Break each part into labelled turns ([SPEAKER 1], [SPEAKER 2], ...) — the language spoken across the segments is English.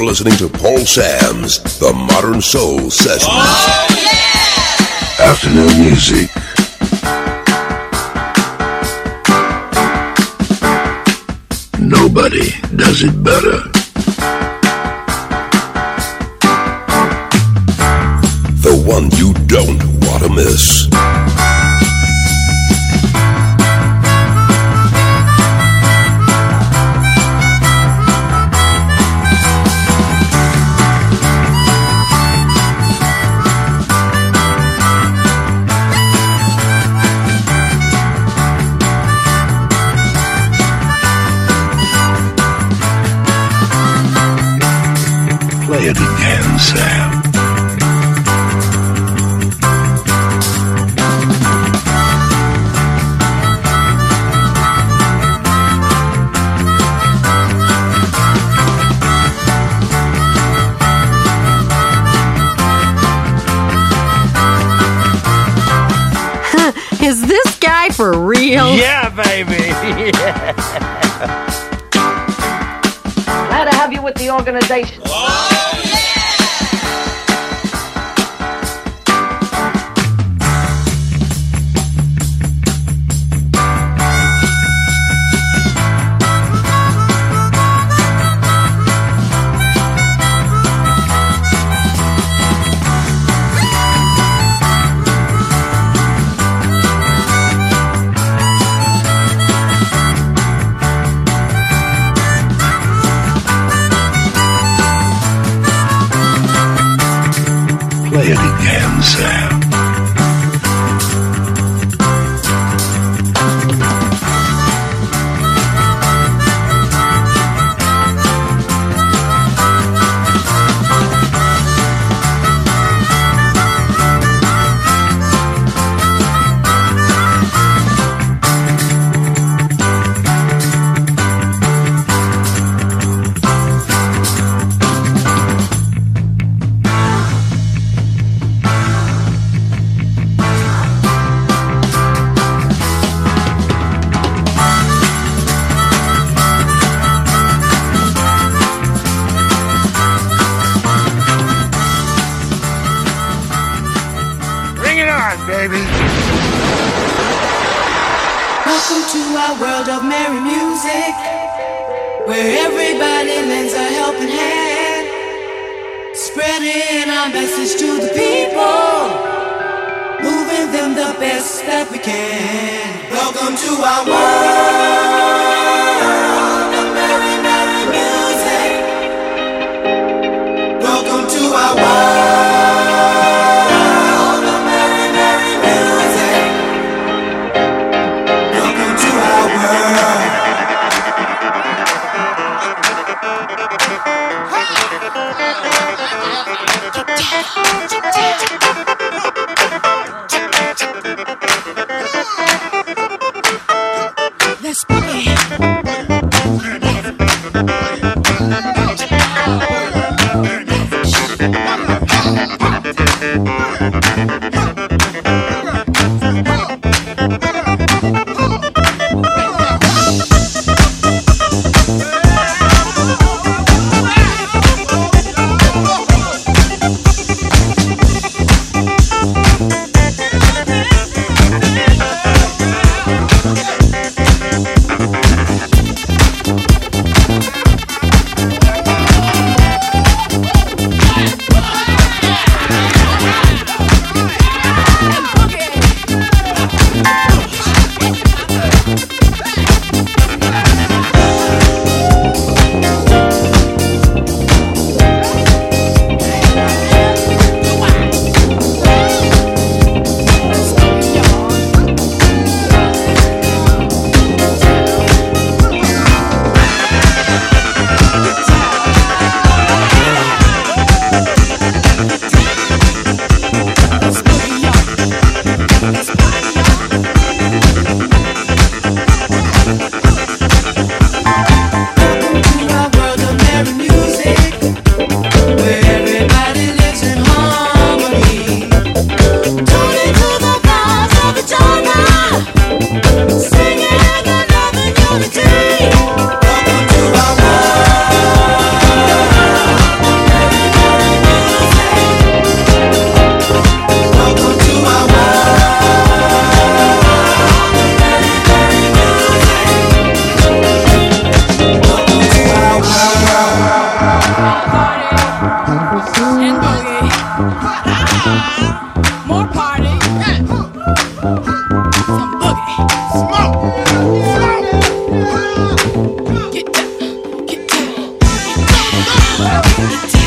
[SPEAKER 1] You're listening to Paul Sam's The Modern Soul Sessions. Oh, yeah! Afternoon music. Nobody does it better. The one you don't want to miss.
[SPEAKER 2] Have
[SPEAKER 3] everybody,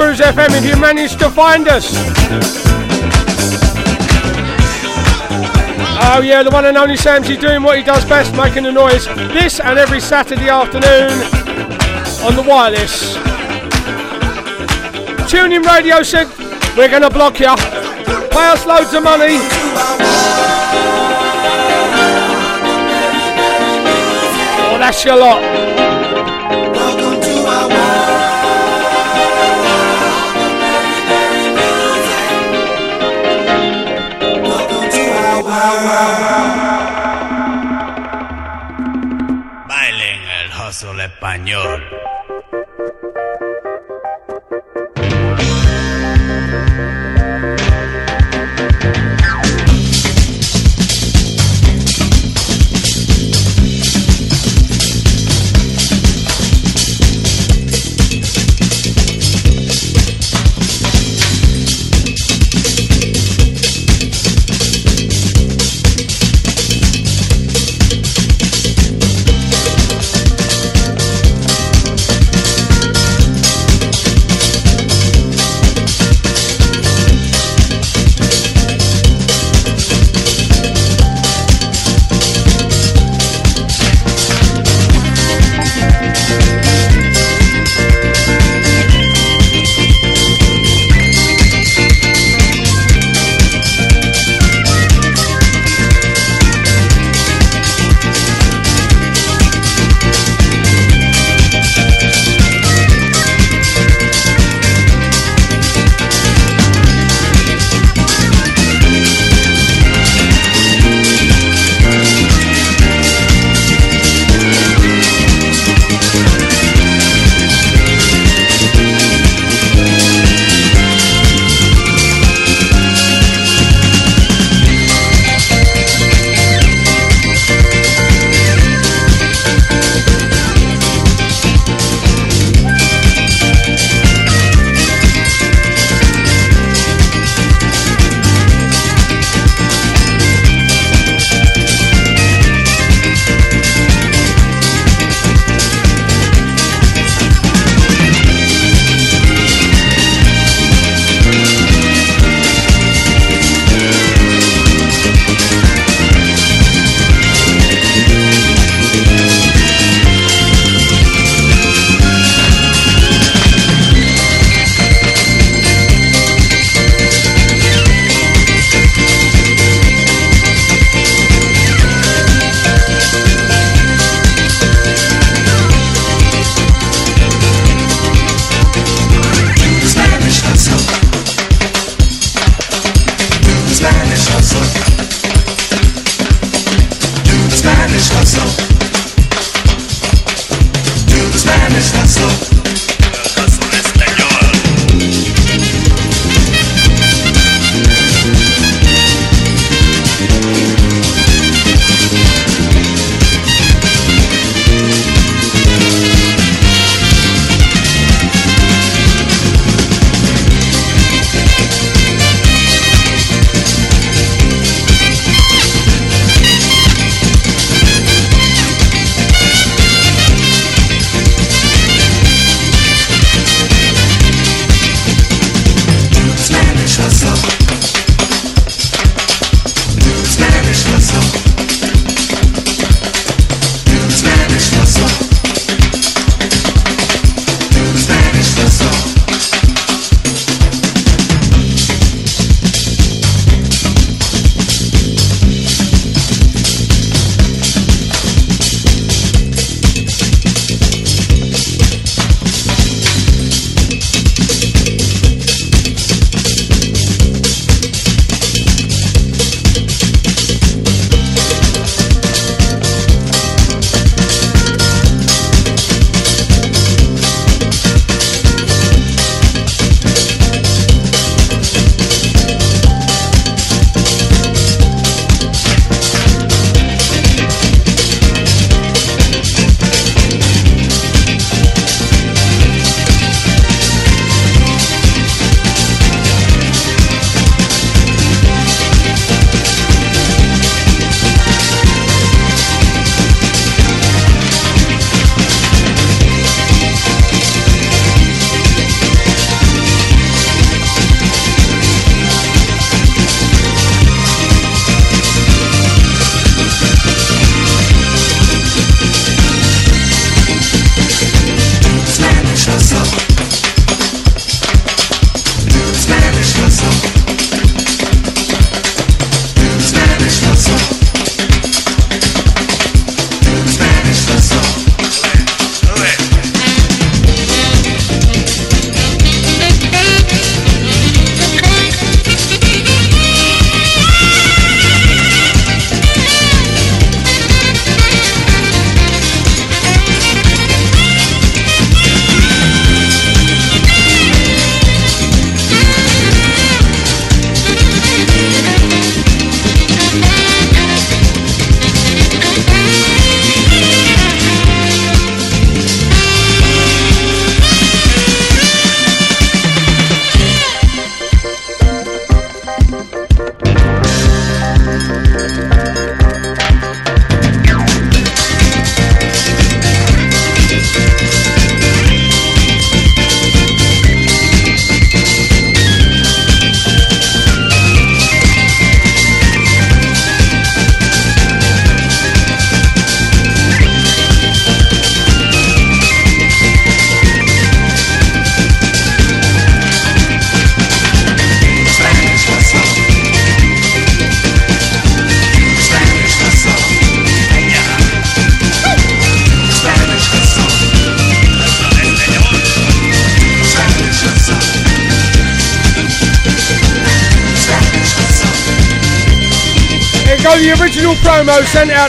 [SPEAKER 3] Cruise FM. If you managed to find us, oh yeah, the one and only Samsy doing what he does best, making the noise. This and every Saturday afternoon on the wireless. Tuning in Radio said we're to block you. Pay us loads of money. Oh, that's your lot.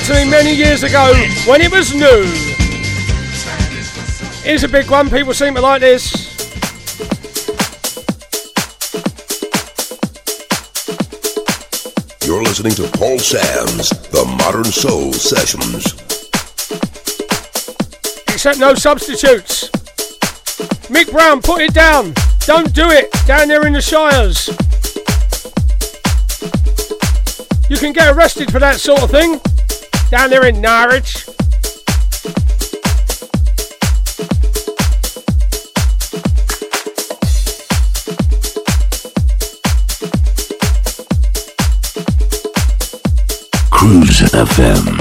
[SPEAKER 3] To me many years ago when it was new. Here's a big one, people seem to like this.
[SPEAKER 4] You're listening to Paul Sams The Modern Soul Sessions.
[SPEAKER 3] Except no substitutes. Mick Brown, put it down. Don't do it down there in the Shires. You can get arrested for that sort of thing down there in Norwich.
[SPEAKER 4] Cruise FM.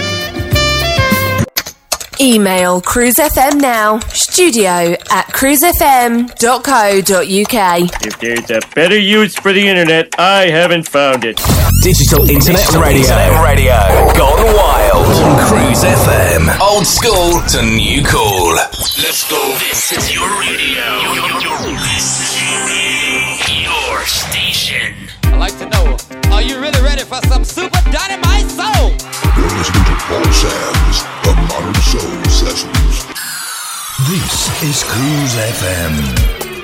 [SPEAKER 5] Email cruisefm now, studio at cruisefm.co.uk.
[SPEAKER 6] If there's a better use for the internet, I haven't found it.
[SPEAKER 7] Digital Internet
[SPEAKER 8] Digital
[SPEAKER 7] Radio.
[SPEAKER 8] Internet Radio.
[SPEAKER 7] Gone wild.
[SPEAKER 8] On Cruise FM. Old school to new cool. Let's go. This is your radio. Your station.
[SPEAKER 9] I'd like to know, are you really ready for some super dynamite soul?
[SPEAKER 4] Paul The Modern Soul Sessions.
[SPEAKER 8] This is Cruise FM.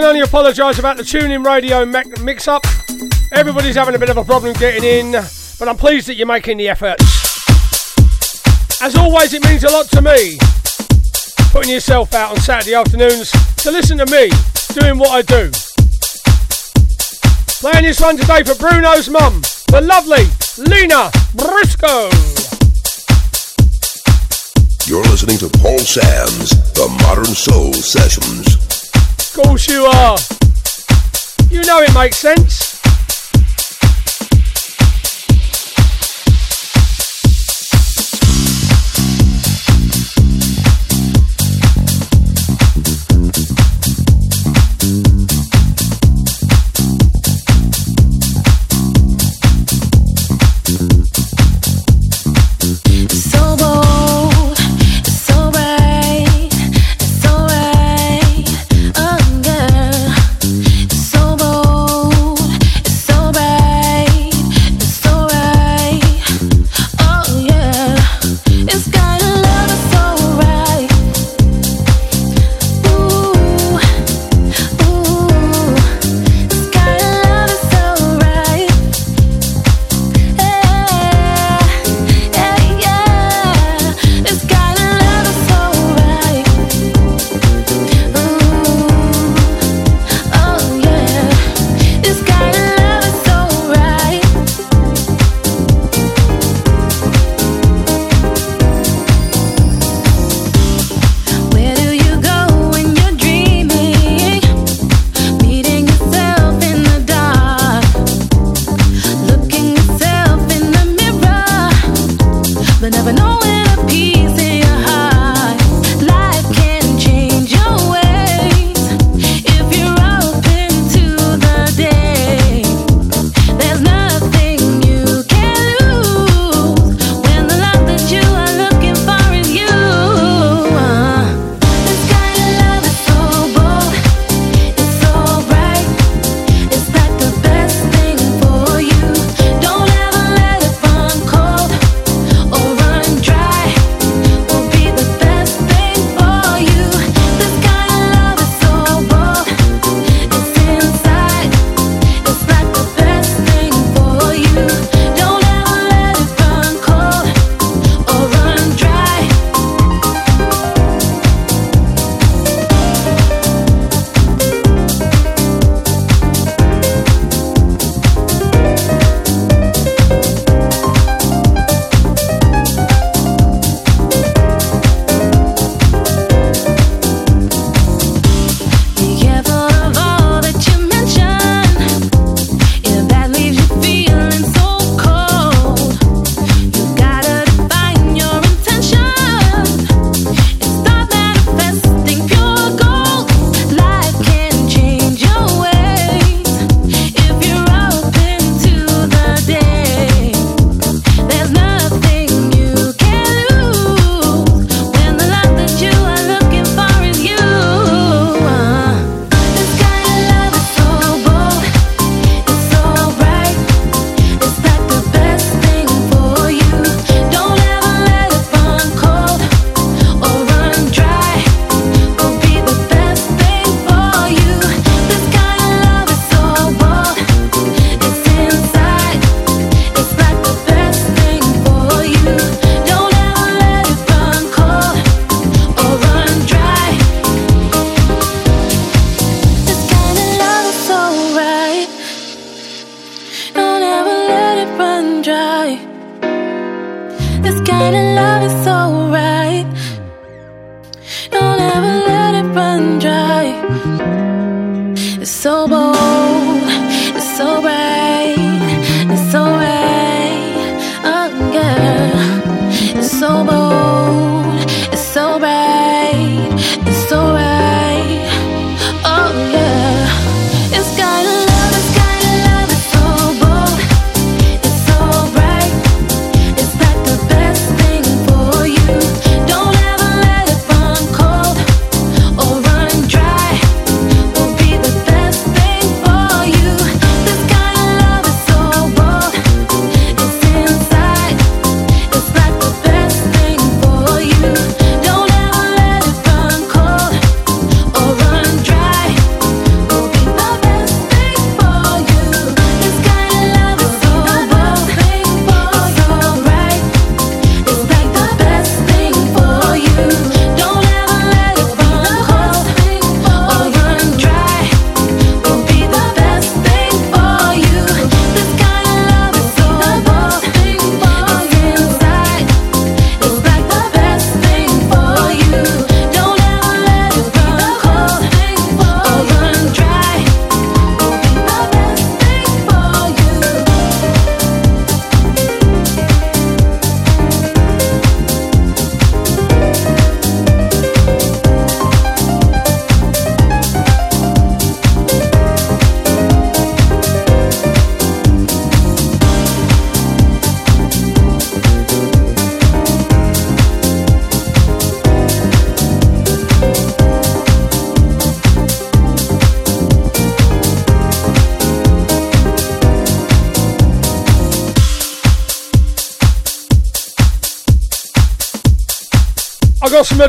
[SPEAKER 10] Can only apologise about the TuneIn Radio mix up. Everybody's having a bit of a problem getting in, but I'm pleased that you're making the effort. As always, it means a lot to me putting yourself out on Saturday afternoons to listen to me doing what I do. Playing this one today for Bruno's mum, the lovely Lena Briscoe.
[SPEAKER 1] You're listening to Paul Sams, the Modern Soul Sessions.
[SPEAKER 10] Course you are. You know it makes sense.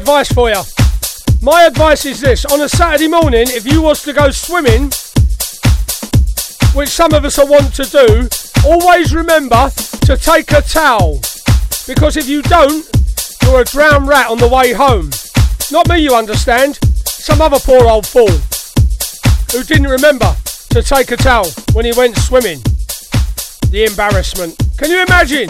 [SPEAKER 11] Advice for you. My advice is this: on a Saturday morning, if you was to go swimming, which some of us are want to do, always remember to take a towel, because if you don't, you're a drowned rat on the way home. Not me, you understand. Some other poor old fool who didn't remember to take a towel when he went swimming. The embarrassment. Can you imagine?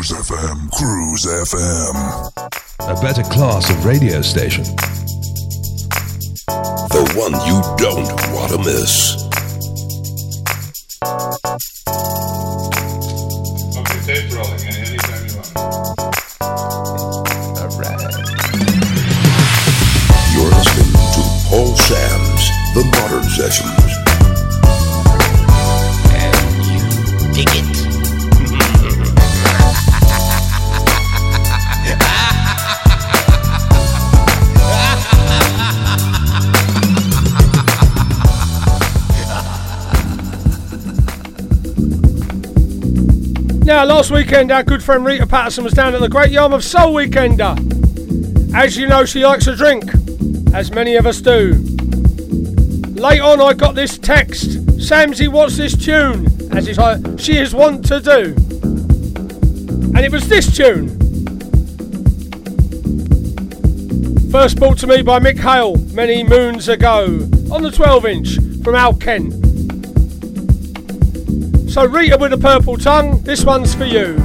[SPEAKER 4] Cruise FM, Cruise FM. A better class of radio station. The one you don't want to miss.
[SPEAKER 3] Last weekend, our good friend Rita Patterson was down at the Great Yarmouth Soul Weekender. As you know, she likes a drink, as many of us do. Late on, I got this text Samsy, what's this tune? As is, she is wont to do. And it was this tune. First brought to me by Mick Hale many moons ago on the 12 inch from Al Kent. So, Rita with a purple tongue, this one's for you.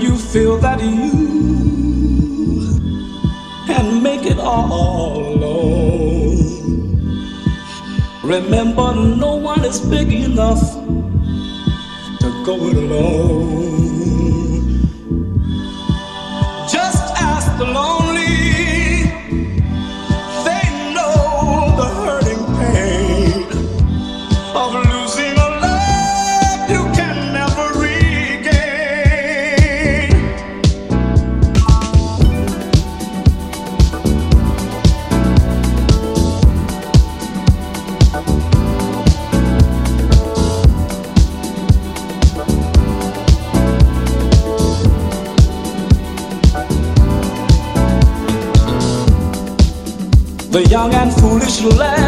[SPEAKER 12] you feel that you can make it all alone. Remember, no one is big enough to go it alone. Leste.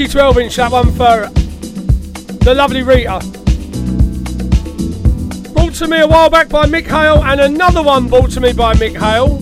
[SPEAKER 3] Lucky 12 inch, that one for the lovely Rita. Brought to me a while back by Mick Hale, and another one brought to me by Mick Hale.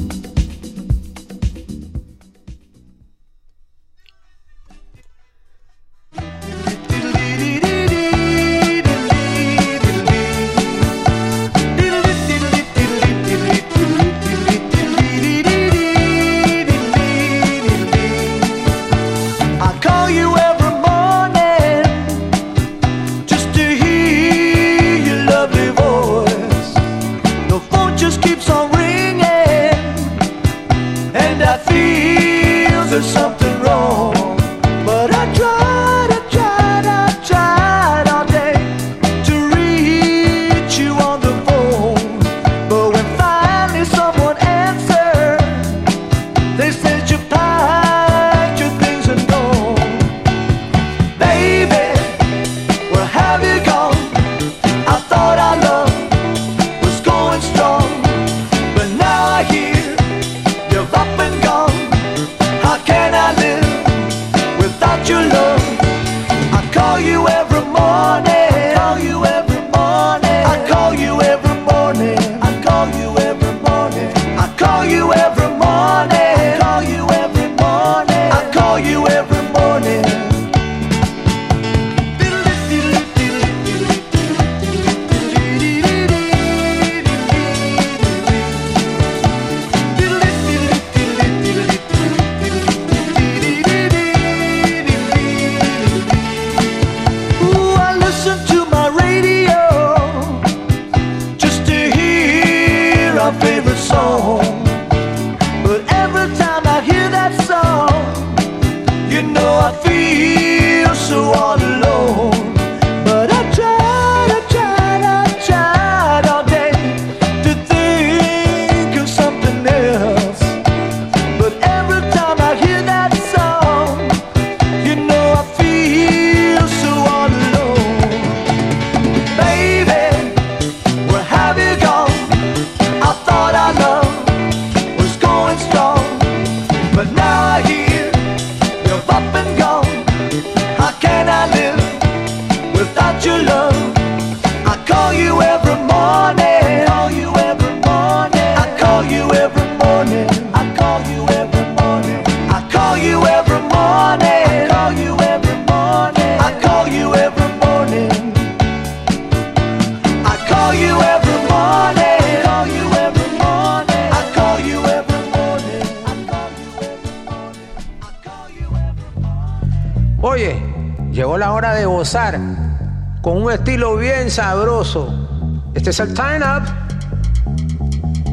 [SPEAKER 12] Entonces el time up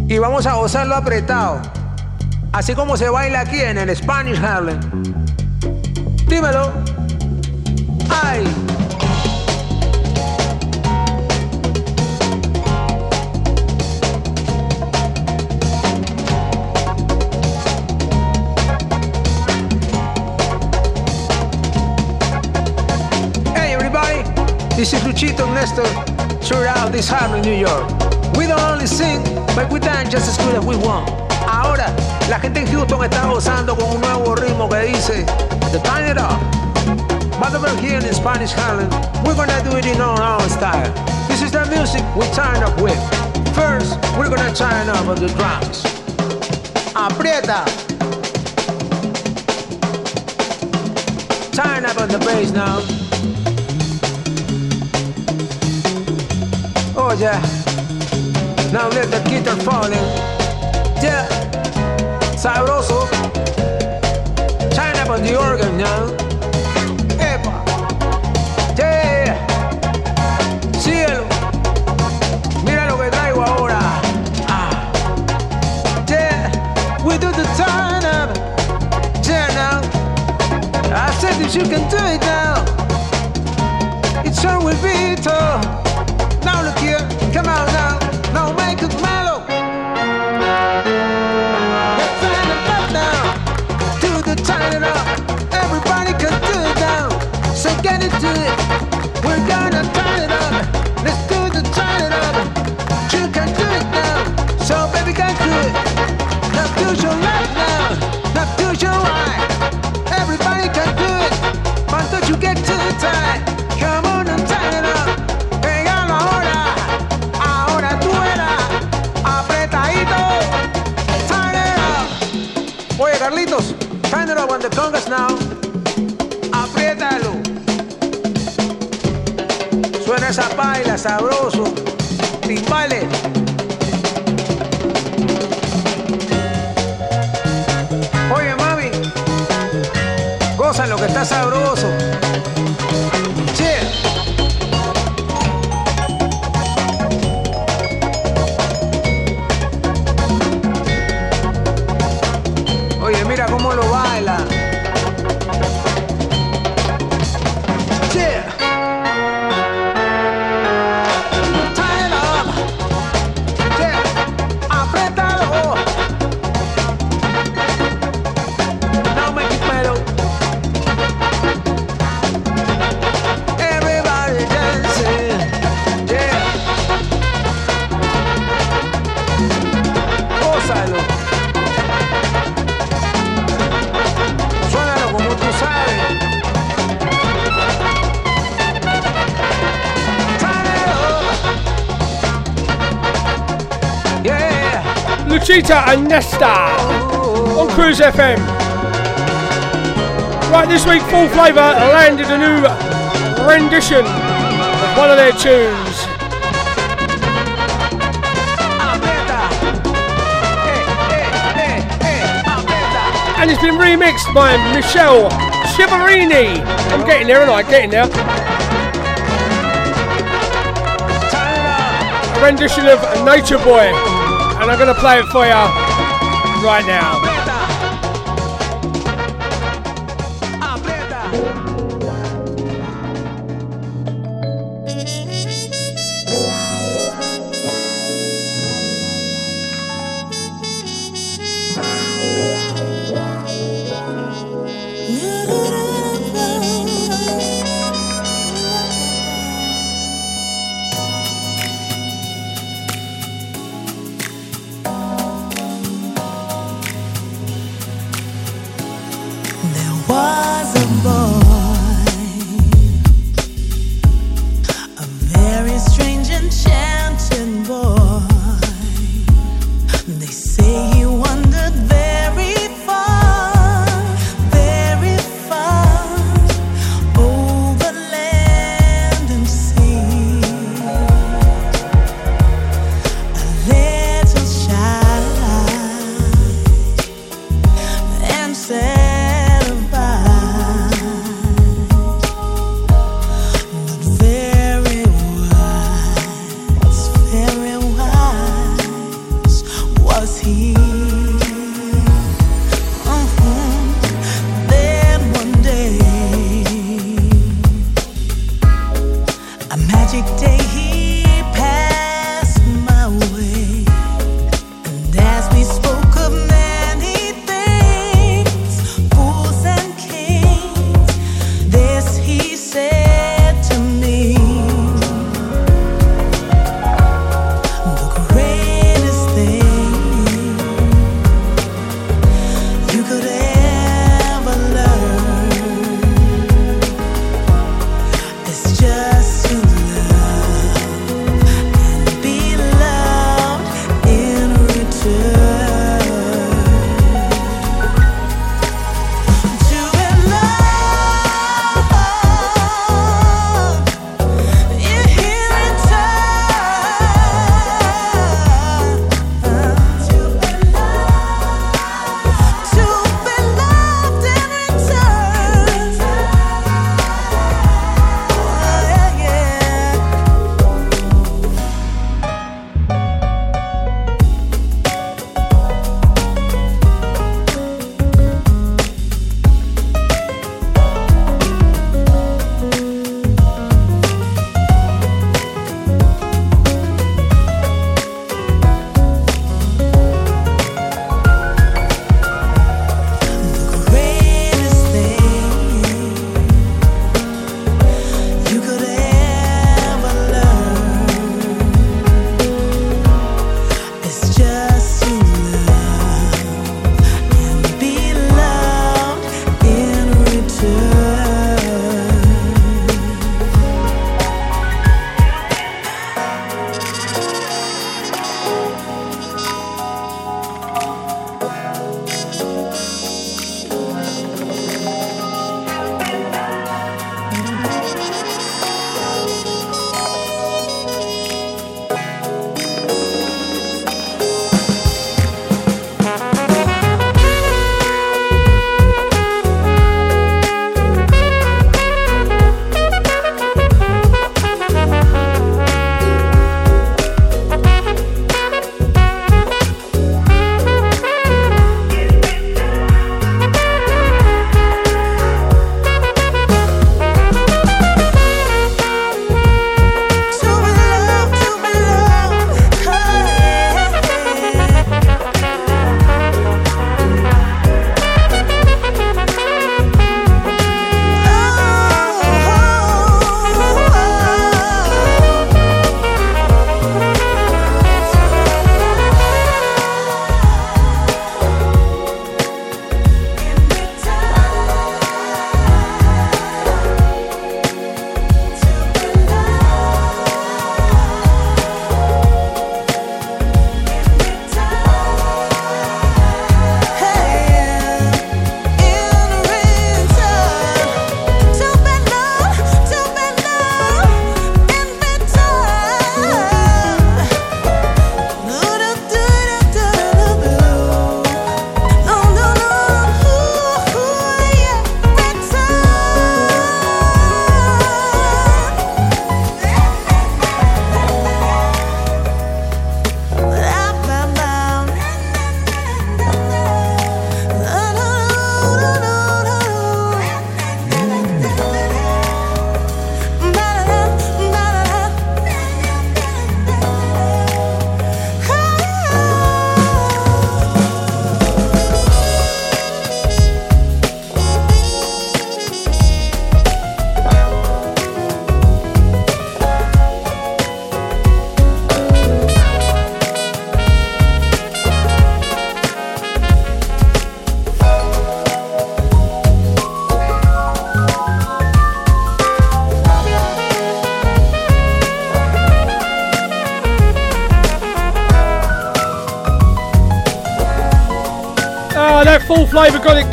[SPEAKER 13] y vamos a gozarlo apretado. Así como se baila aquí en el Spanish Harlem. Dímelo. ¡Ay! Hey everybody, this is Luchito Néstor. throughout this harmony New York. We don't only sing, but we dance just as good as we want. Ahora, la gente en Houston está gozando con un nuevo ritmo que dice, The Tighten Up. But over here in Spanish Harlem, we're gonna do it in our own style. This is the music we turn up with. First, we're gonna turn up on the drums. Aprieta! Turn up on the bass now. Georgia. Now let the guitar falling. Yeah, sabroso. China on the organ now. Epa. Yeah, cielo. Mira lo que traigo ahora. Ah. Yeah, we do the turn up. Yeah, now. I said that you can do it now. It sure will be tough. sabroso, timbales. Oye mami, goza lo que está sabroso.
[SPEAKER 3] Conchita and Nestor on Cruise FM. Right, this week, Full Flava landed a new rendition of one of their tunes. And it's been remixed by Michelle Chiavarini. I'm getting there, and I? Getting there. Rendition of Nature Boy. And I'm going to play it for you right now.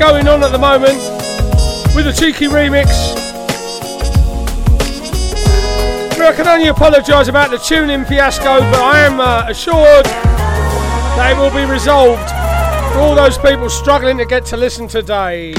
[SPEAKER 3] Going on at the moment with a cheeky remix. I can only apologise about the tuning fiasco, but I am uh, assured that it will be resolved for all those people struggling to get to listen today.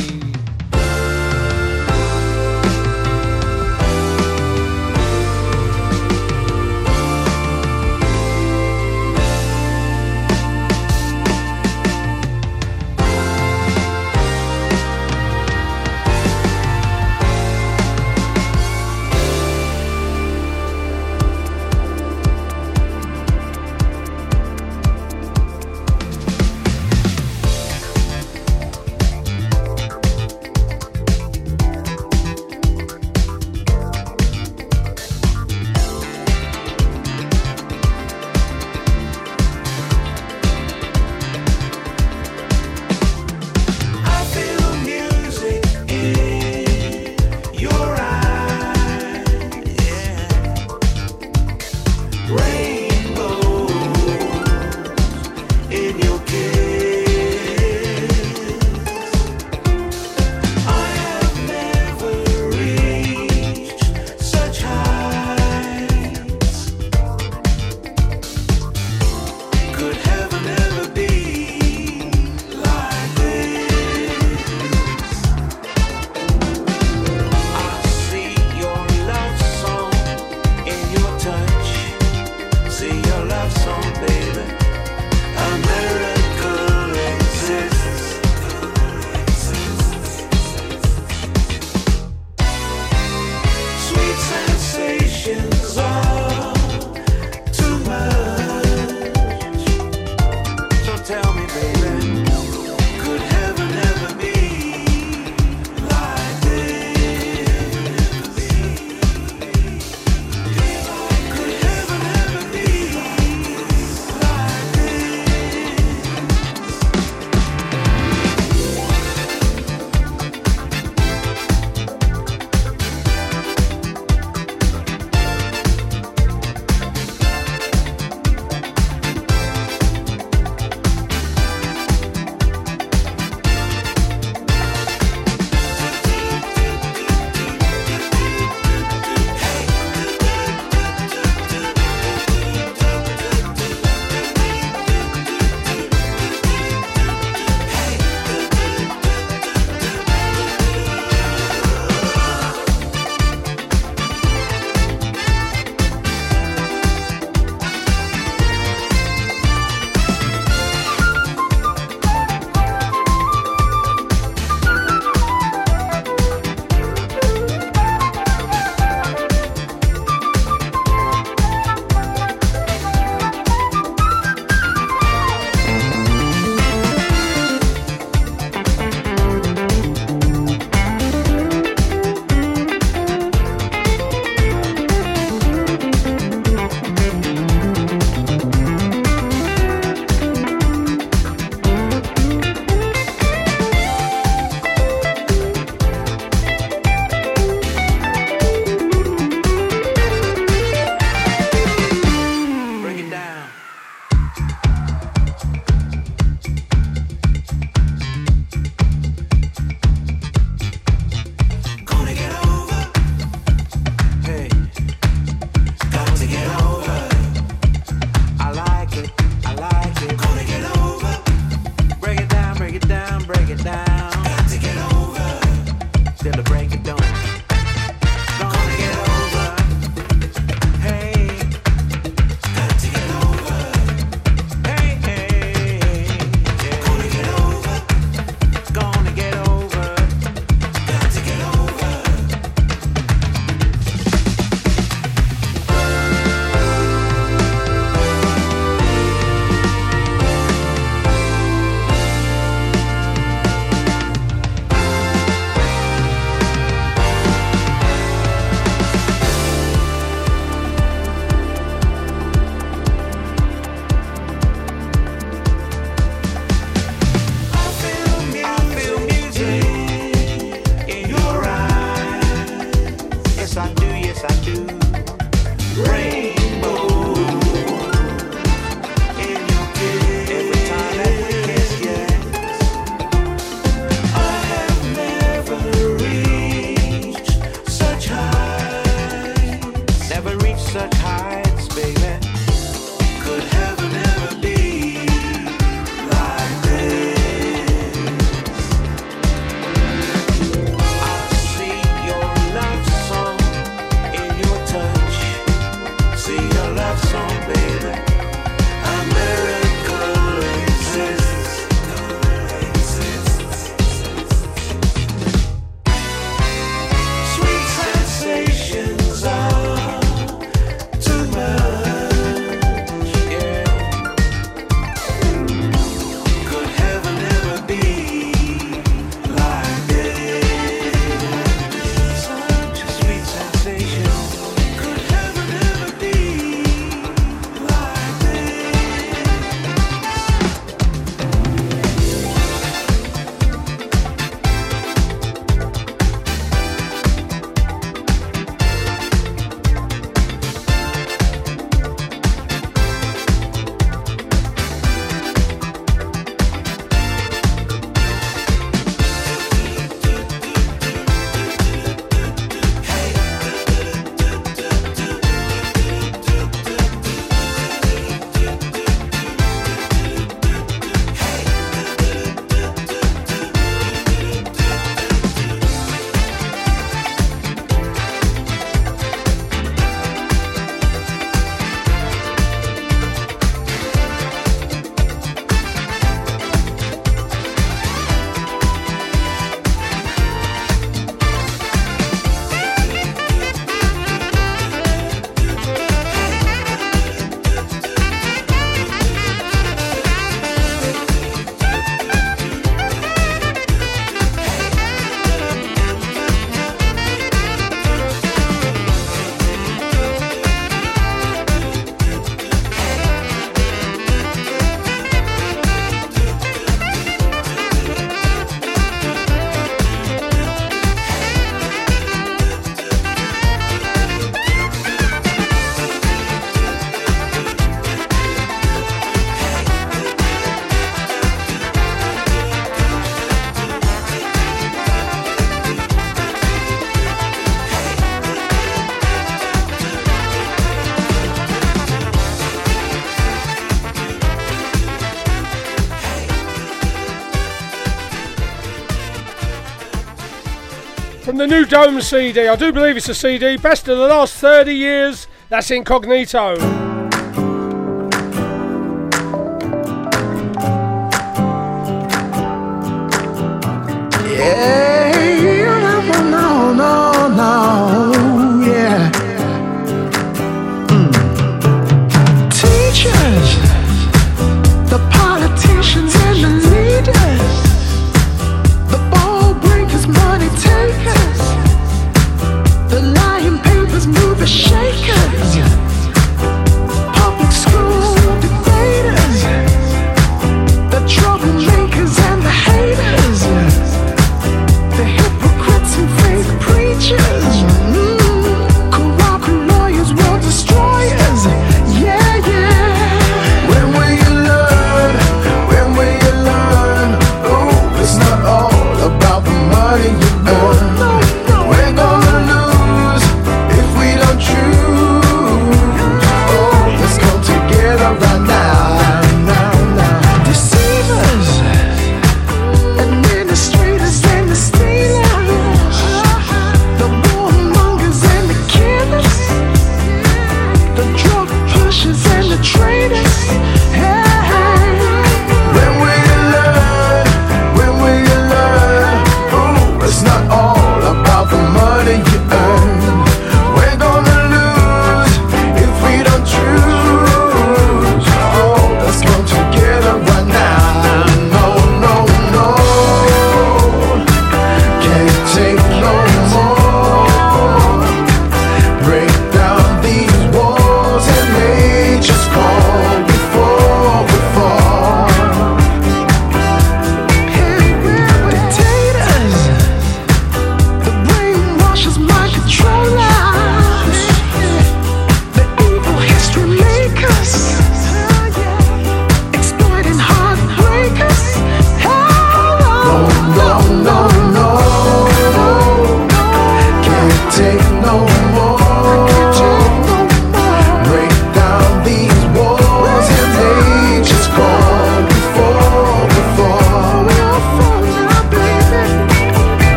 [SPEAKER 14] the new Dome CD. I do believe it's a CD, best of the last 30 years. That's Incognito.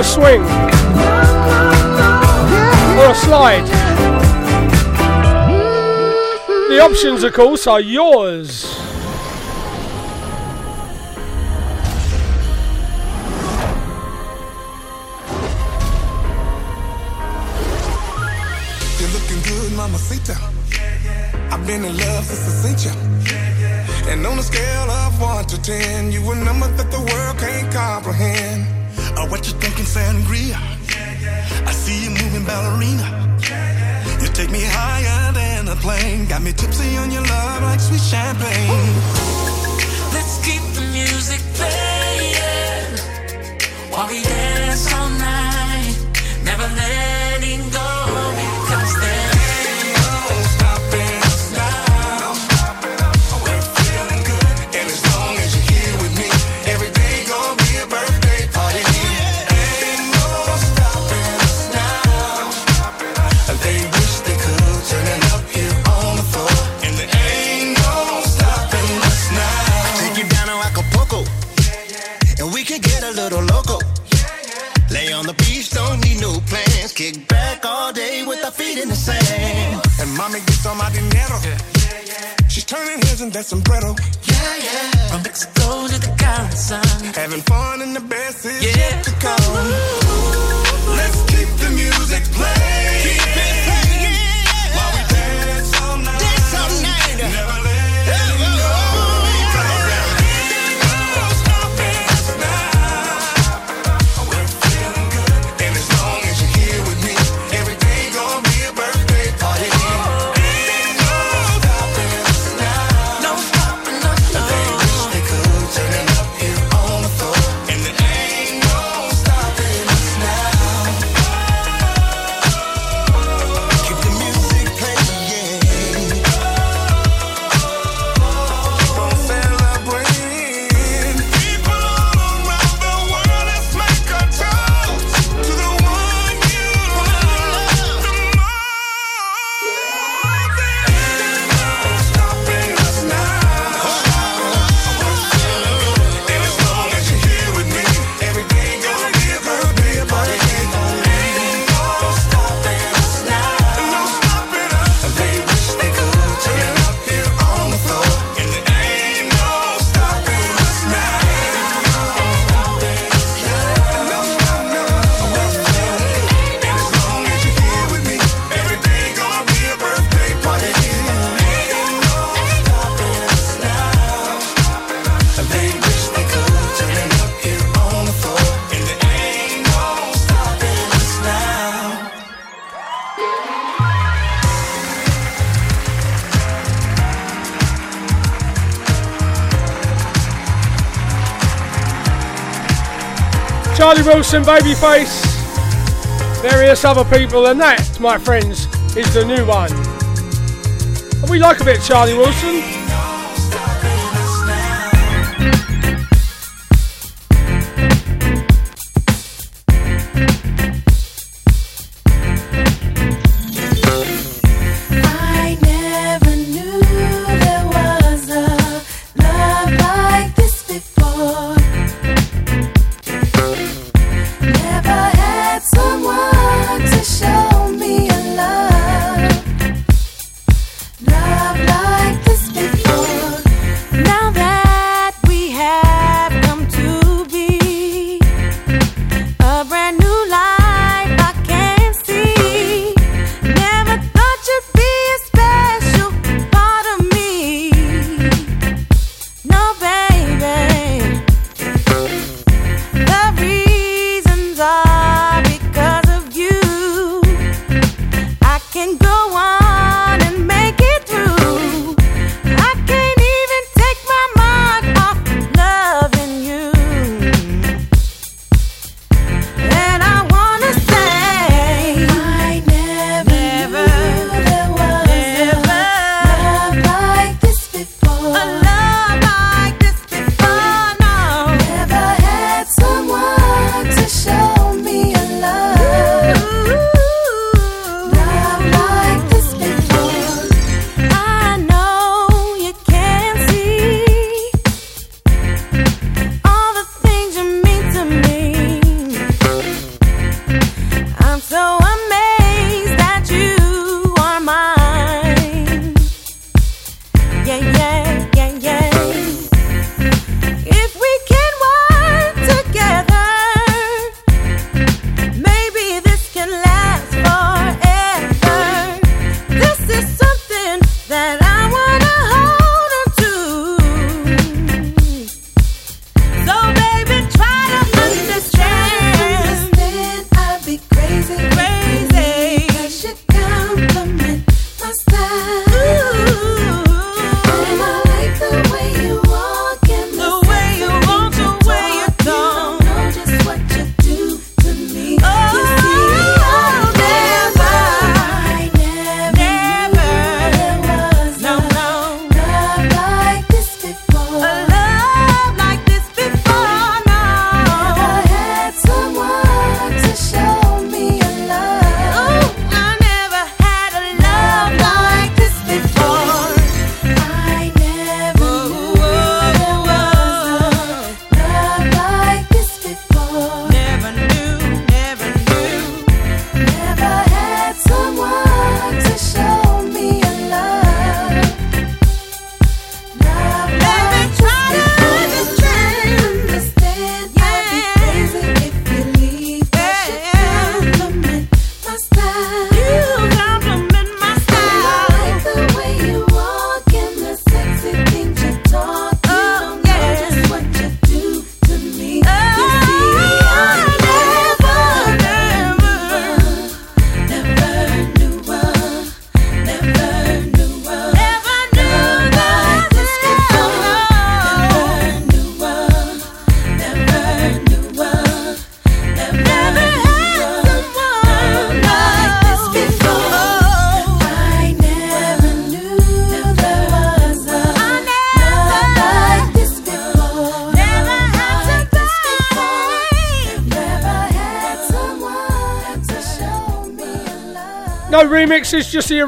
[SPEAKER 14] a swing or a slide. The options, of course, are yours.
[SPEAKER 10] Charlie Wilson, Babyface, various other people, and that, my friends, is the new one. And we like a bit Charlie Wilson.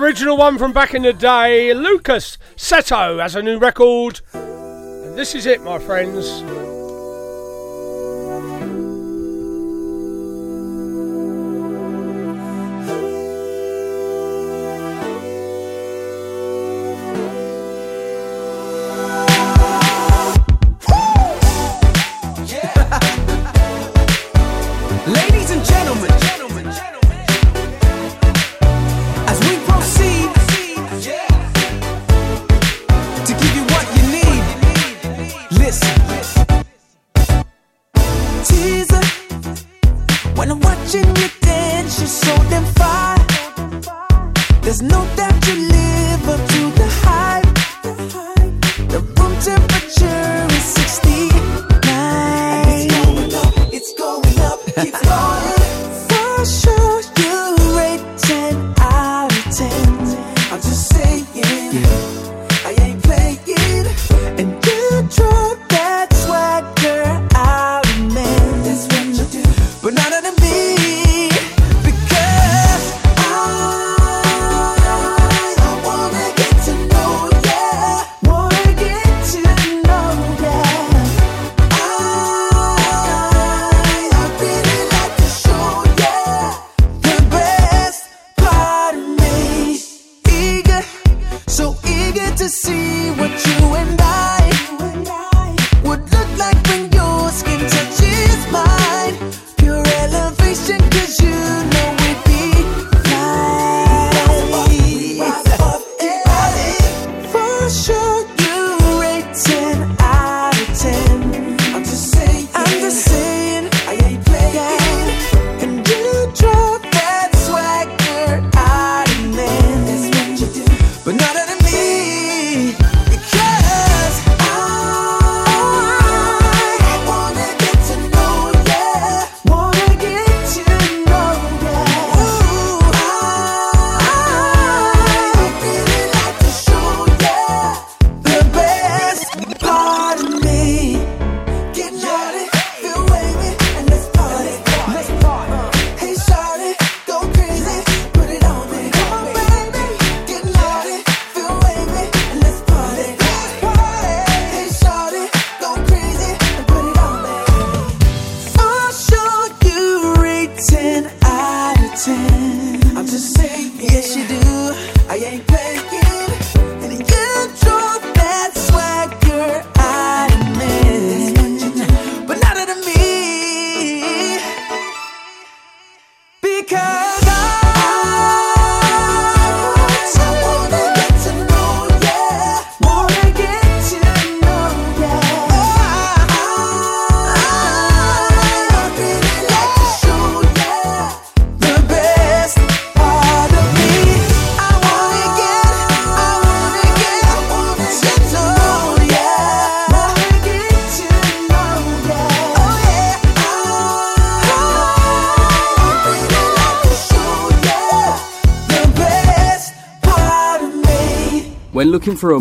[SPEAKER 3] Original one from back in the day. Lucas Seto has a new record. And this is it, my friends.
[SPEAKER 13] When I'm watching you dance, you're so damn fine. There's no doubt you live up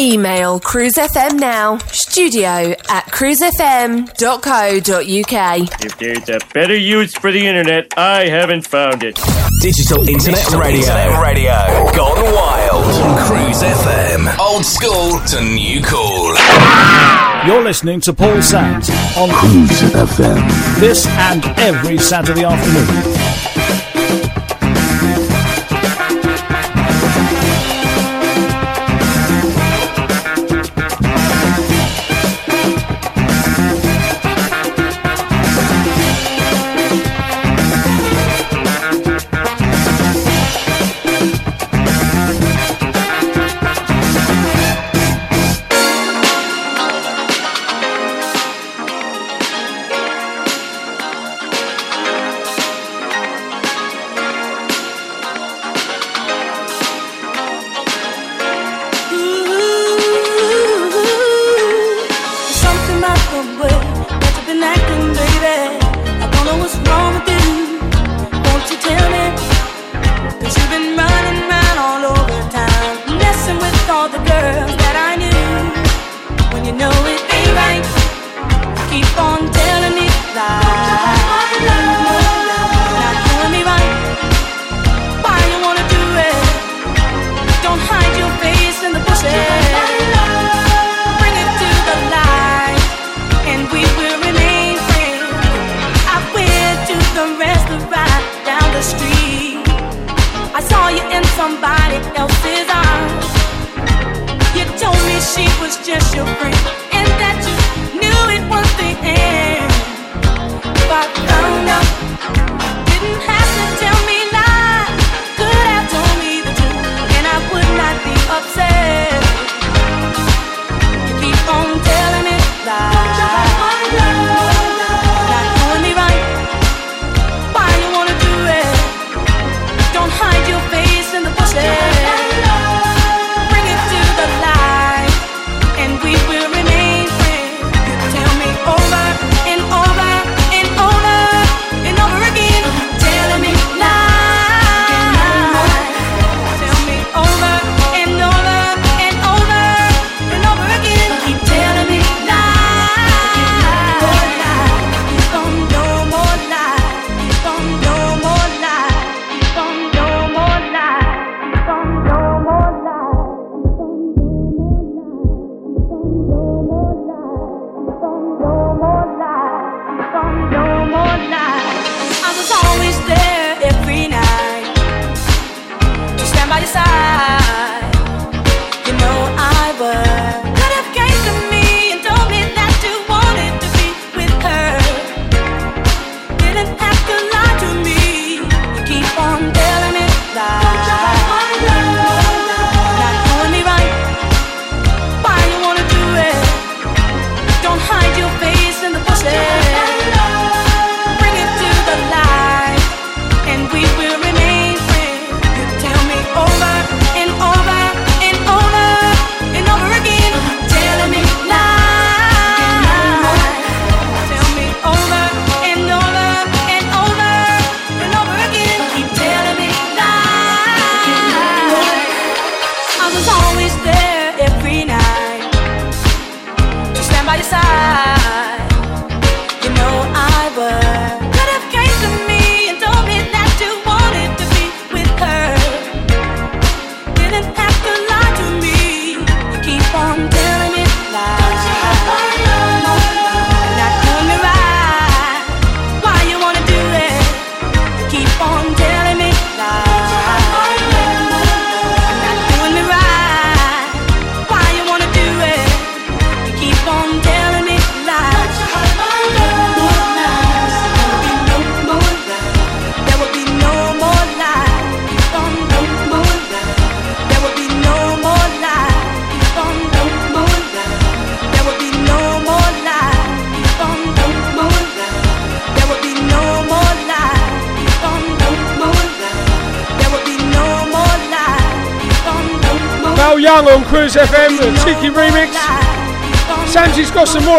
[SPEAKER 5] Email cruisefm now, studio at cruisefm.co.uk.
[SPEAKER 6] If there's a better use for the internet, I haven't found it.
[SPEAKER 7] Digital Internet
[SPEAKER 8] Digital
[SPEAKER 7] Radio.
[SPEAKER 8] Internet Radio. Gone wild. On Cruise FM. Old school to new cool.
[SPEAKER 15] You're listening to Paul Sams on
[SPEAKER 4] Cruise FM.
[SPEAKER 15] this and every Saturday afternoon.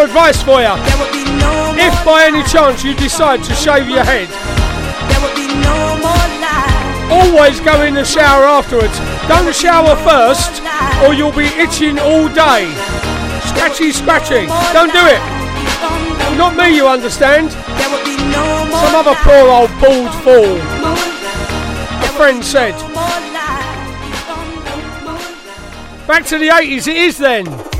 [SPEAKER 16] more
[SPEAKER 3] advice for you. If by any chance you decide to shave your head, always go in the shower afterwards. Don't shower first, or you'll be itching all day. Scratchy, scratchy. Don't do it. Not me, you understand. Some other poor old bald fool. A friend said. Back to the 80s, it is then.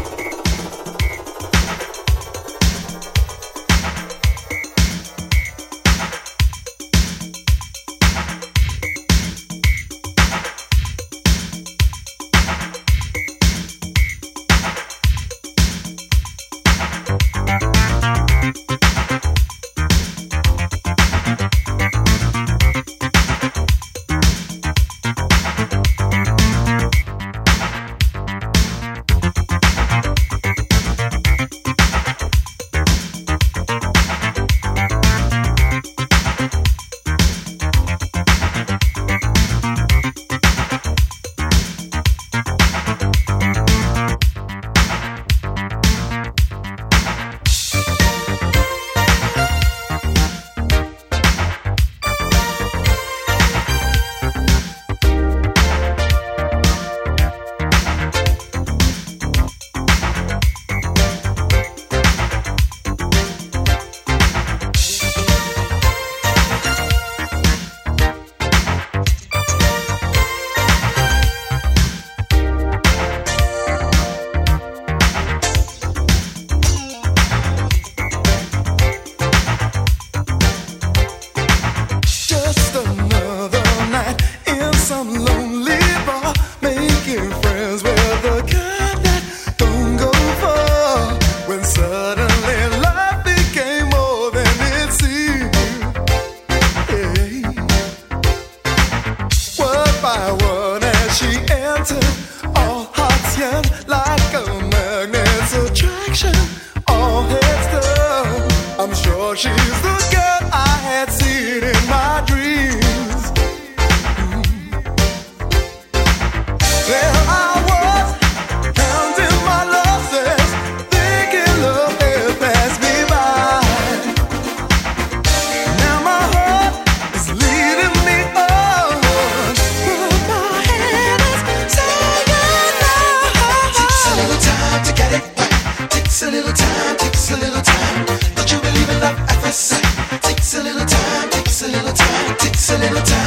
[SPEAKER 14] It's a little time.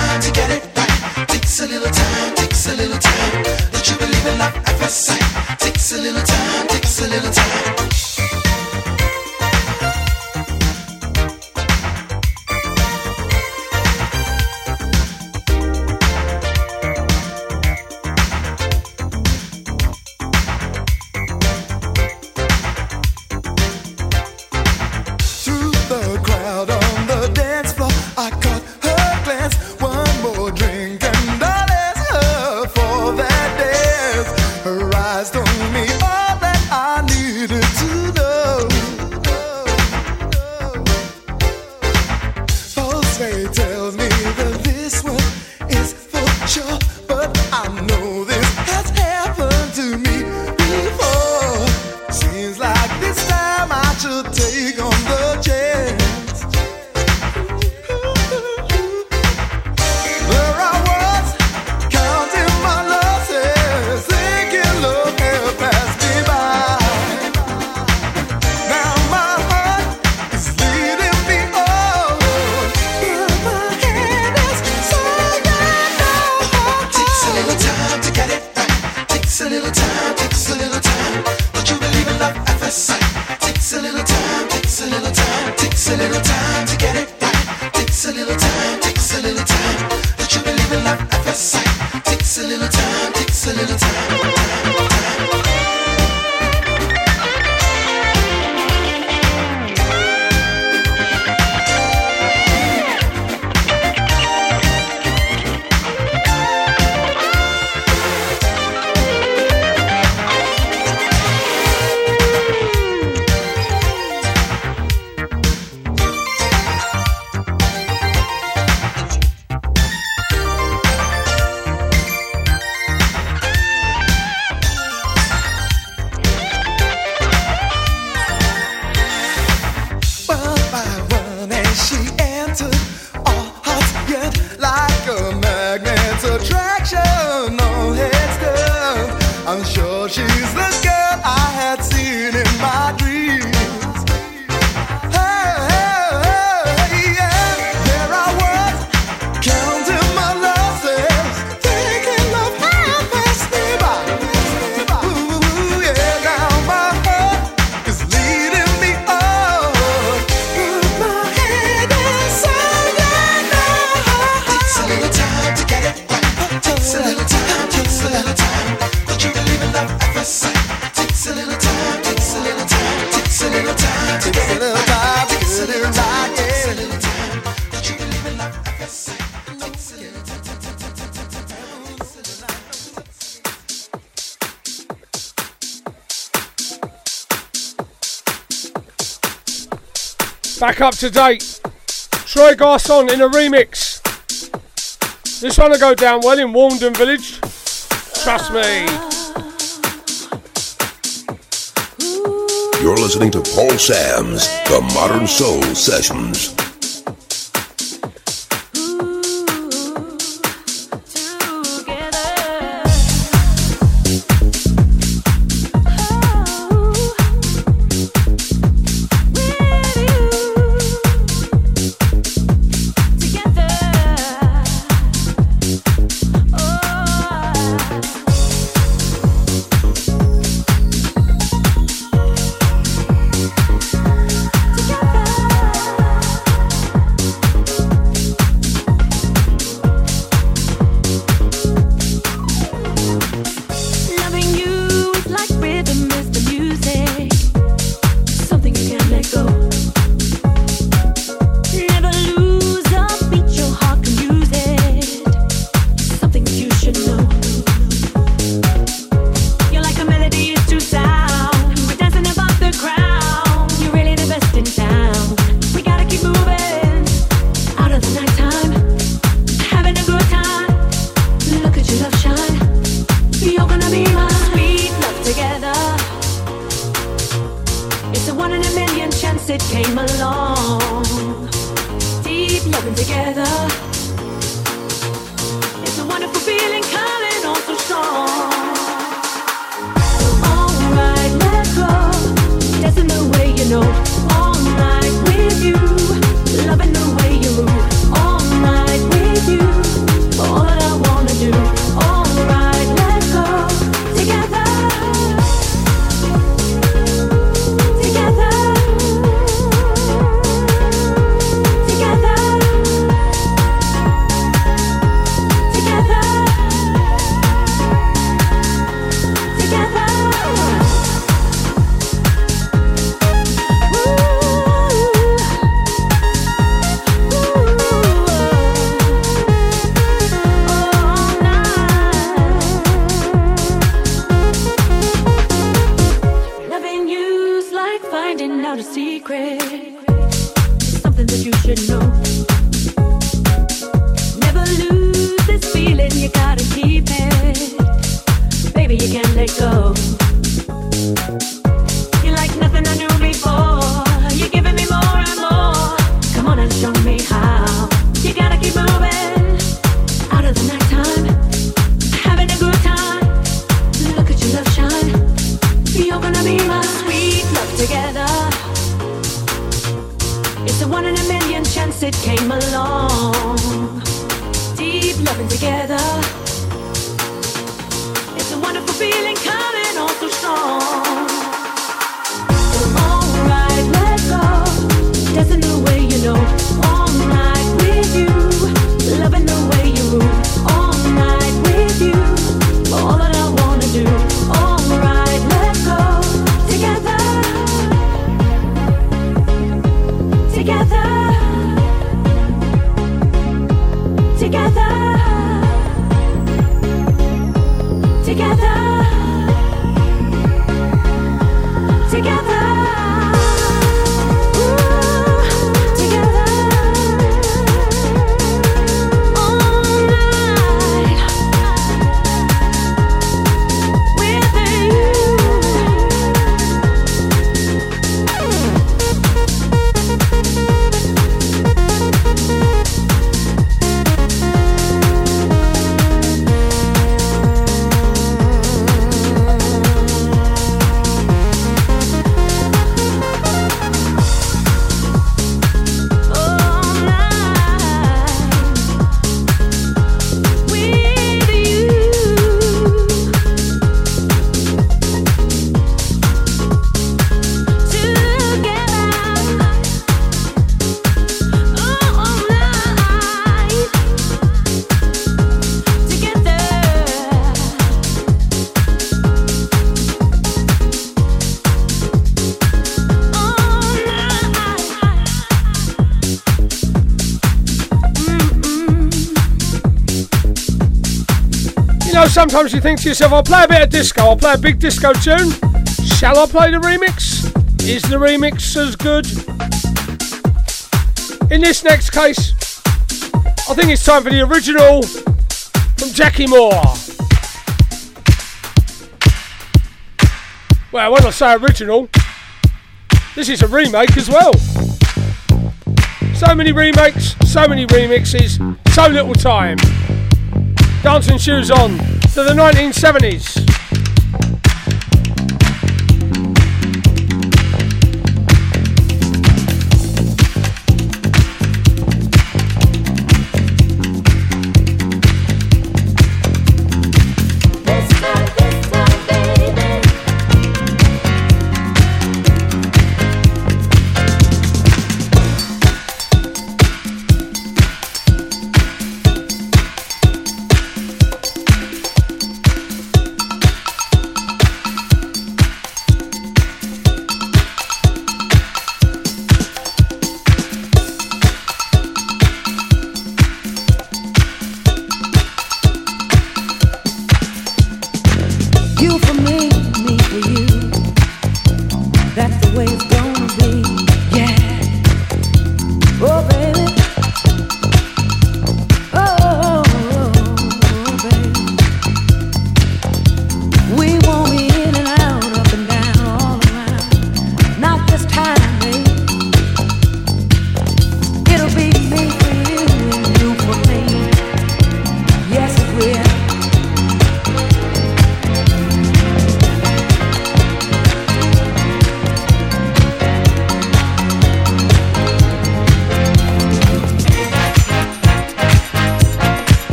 [SPEAKER 3] up to date. Trois Garcon in a remix. This one'll go down well in Walden Village. Trust me.
[SPEAKER 4] You're listening to Paul Sam's The Modern Soul Sessions.
[SPEAKER 3] sometimes you think to yourself, I'll play a bit of disco, I'll play a big disco tune. Shall I play the remix? Is the remix as good? In this next case, I think it's time for the original from Jackie Moore. Well, when I say original, this is a remake as well. So many remakes, so many remixes, so little time. Dancing shoes on to the 1970s.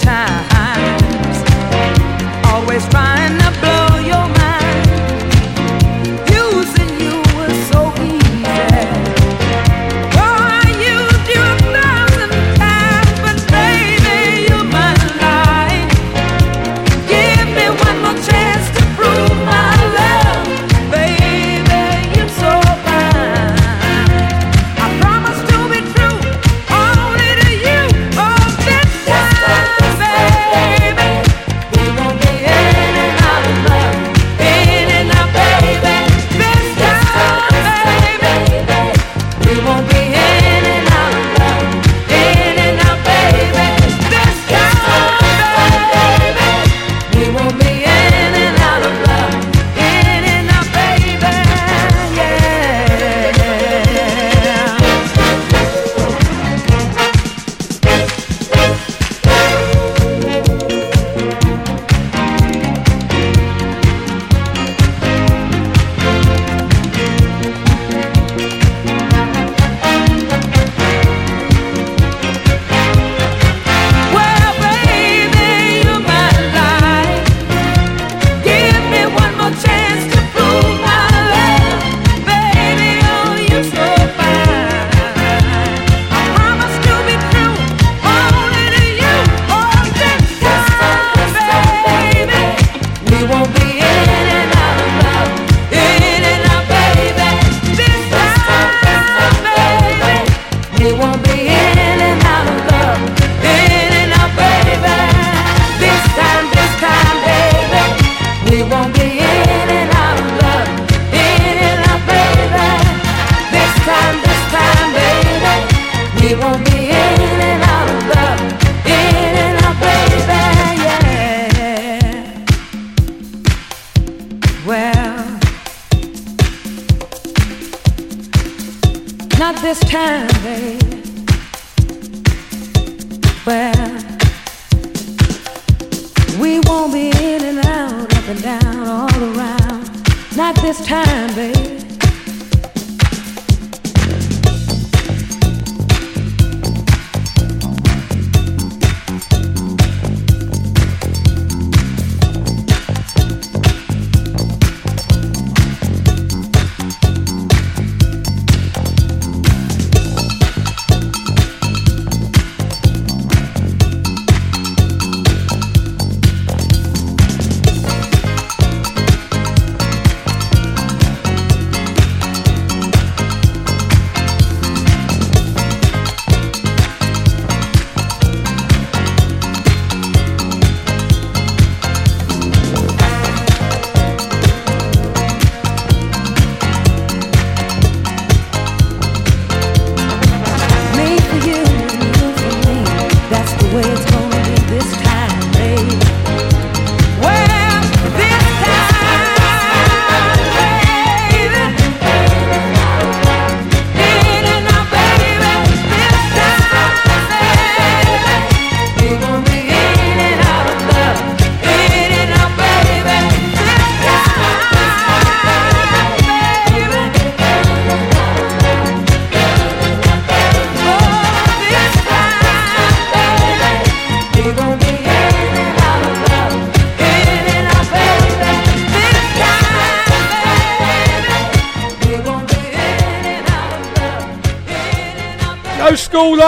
[SPEAKER 17] Times. Always trying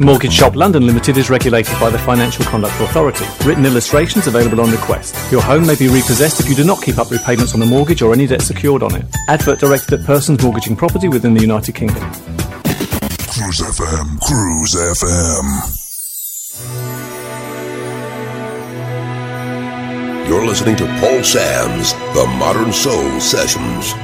[SPEAKER 18] Mortgage Shop London Limited is regulated by the Financial Conduct Authority. Written illustrations available on request. Your home may be repossessed if you do not keep up repayments on the mortgage or any debt secured on it. Advert directed at persons mortgaging property within the United Kingdom.
[SPEAKER 1] Cruise FM, Cruise FM. You're listening to Paul Sam's The Modern Soul Sessions.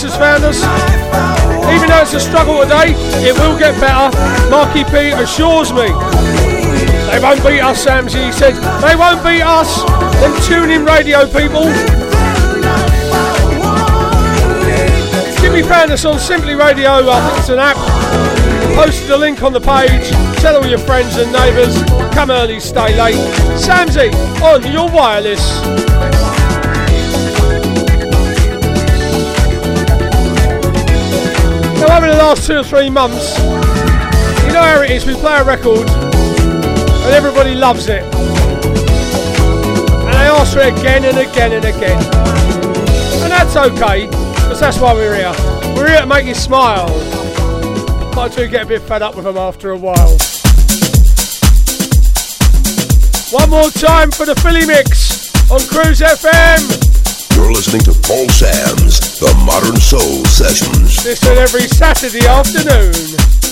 [SPEAKER 3] Has found us. Even though it's a struggle today, it will get better. Marky P assures me. They won't beat us, Samsy. He said, they won't beat us. Them TuneIn Radio people. Jimmy found us on Simply Radio. I think it's an app. Posted a link on the page. Tell all your friends and neighbours. Come early, stay late. Samsy on your wireless. Over the last two or three months, you know how it is. We play a record and everybody loves it. And they ask for it again and again and again. And that's okay, because that's why we're here. We're here to make you smile. But I do get a bit fed up with them after a while. One more time for the Philly mix on Cruise FM.
[SPEAKER 4] You're listening to Paul Sams The Modern Soul Sessions.
[SPEAKER 3] This Listen every Saturday afternoon.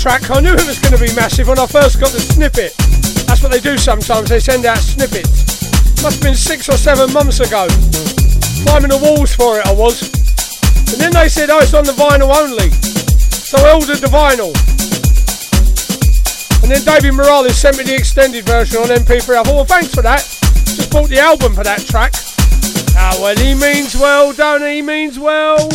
[SPEAKER 3] Track. I knew it was going to be massive when I first got the snippet. That's what they do sometimes. They send out snippets. Must have been six or seven months ago. Climbing the walls for it, I was. And then they said, oh, it's on the vinyl only. So I ordered the vinyl. And then David Morales sent me the extended version on MP3. I thought, well, thanks for that. Just bought the album for that track. Ah, well, he means well, don't he? He means well.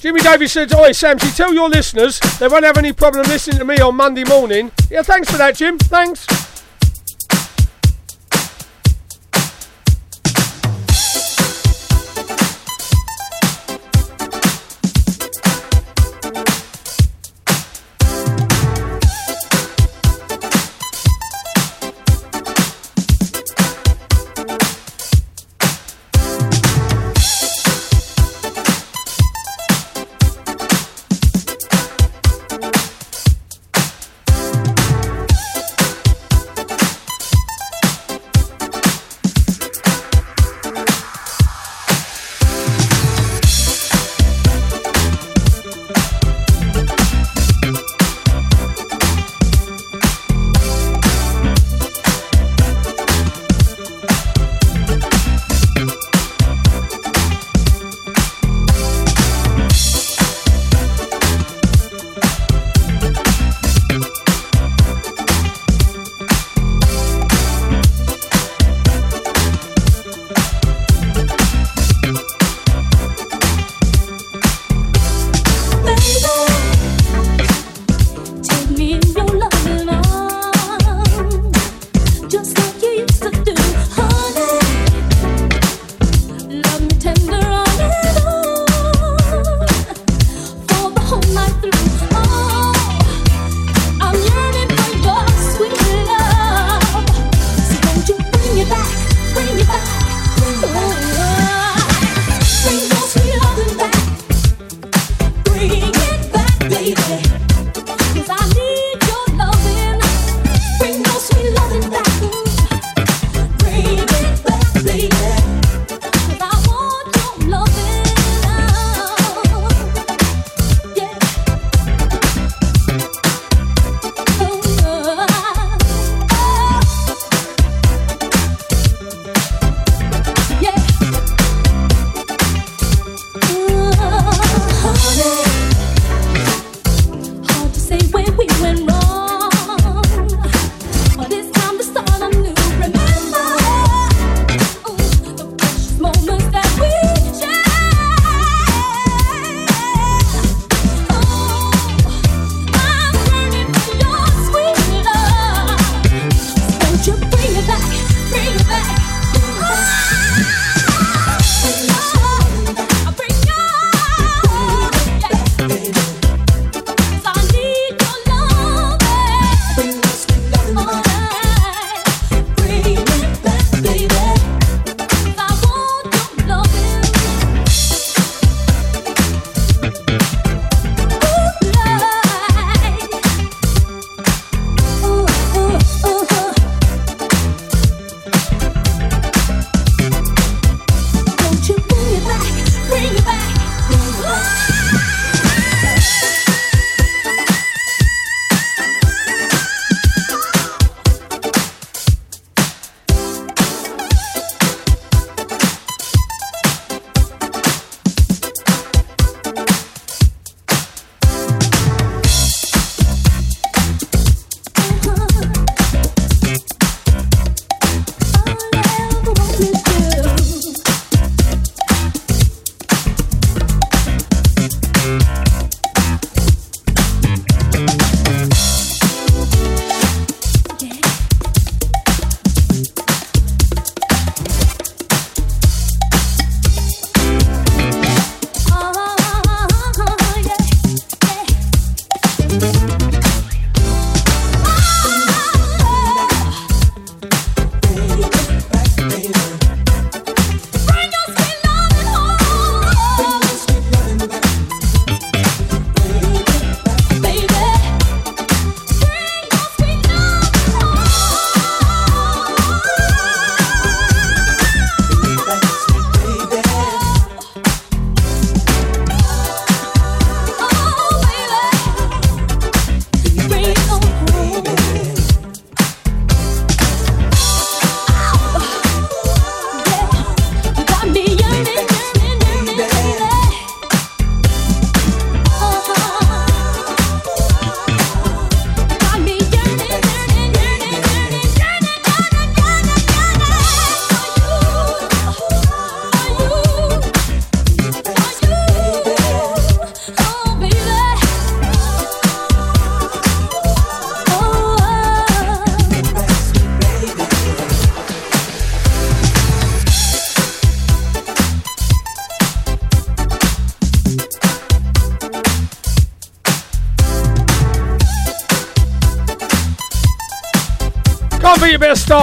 [SPEAKER 3] Jimmy Davis said, Oi, Samsy, tell your listeners they won't have any problem listening to me on Monday morning. Yeah, thanks for that, Jim. Thanks.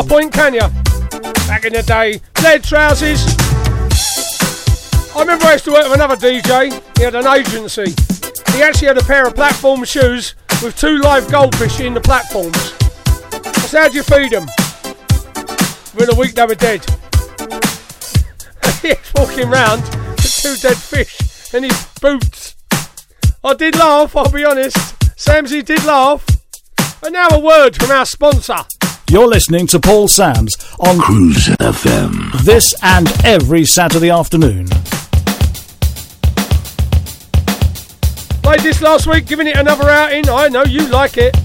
[SPEAKER 19] Point, can you? Back in the day, lead trousers. I remember I used to work with another DJ. He had an agency. He actually had a pair of platform shoes with two live goldfish in the platforms. I said, how do you feed them? Within a week they were dead. He's walking round with two dead fish in his boots. I did laugh, I'll be honest. Samsy did laugh. And now a word from our sponsor.
[SPEAKER 15] You're listening to Paul Sams on
[SPEAKER 1] Cruise FM.
[SPEAKER 15] this and every Saturday afternoon.
[SPEAKER 19] Played this last week, giving it another outing. I know you like it.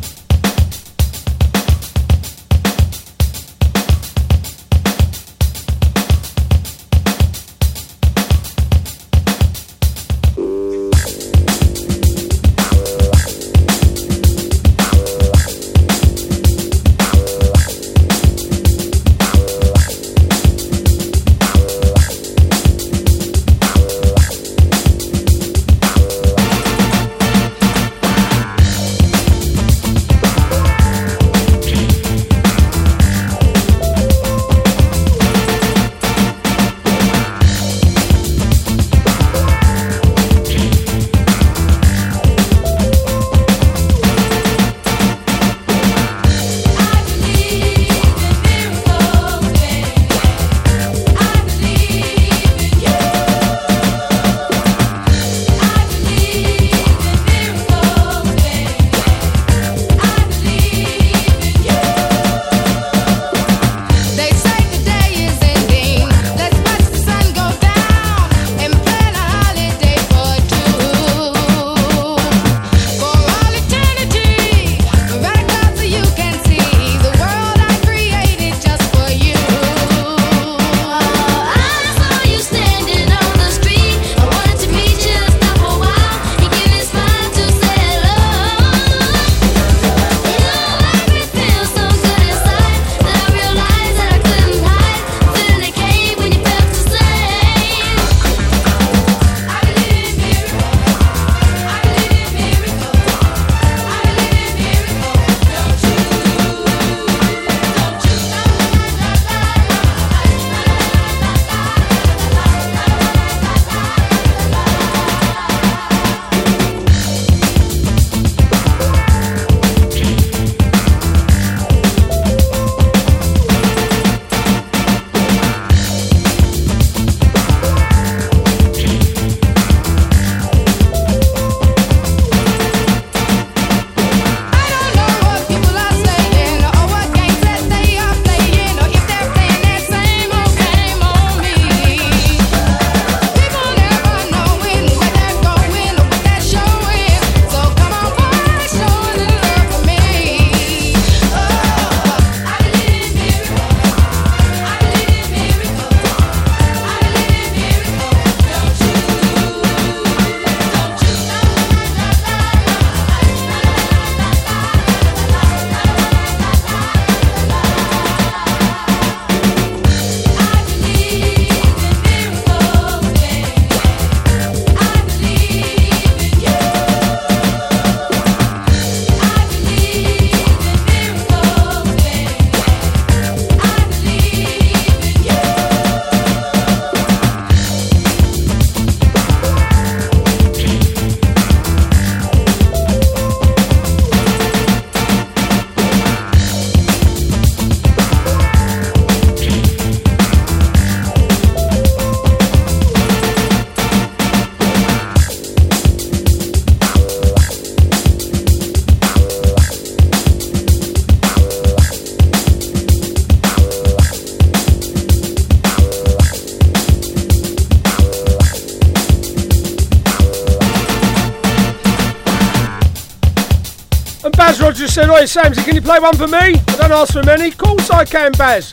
[SPEAKER 19] Oi, Samsy, can you play one for me? I don't ask for many. Of course I can, Baz.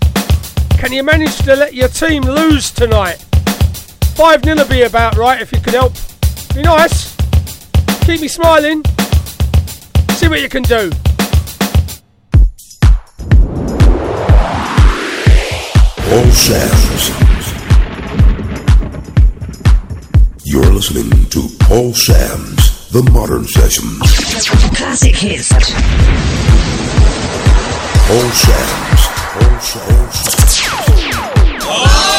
[SPEAKER 19] Can you manage to let your team lose tonight? 5 0 be about right if you could help. Be nice. Keep me smiling. See what you can do.
[SPEAKER 1] Paul Sams. You're listening to Paul Sams, The Modern Sessions.
[SPEAKER 20] Classic hits.
[SPEAKER 1] Paul Sams,
[SPEAKER 12] Thank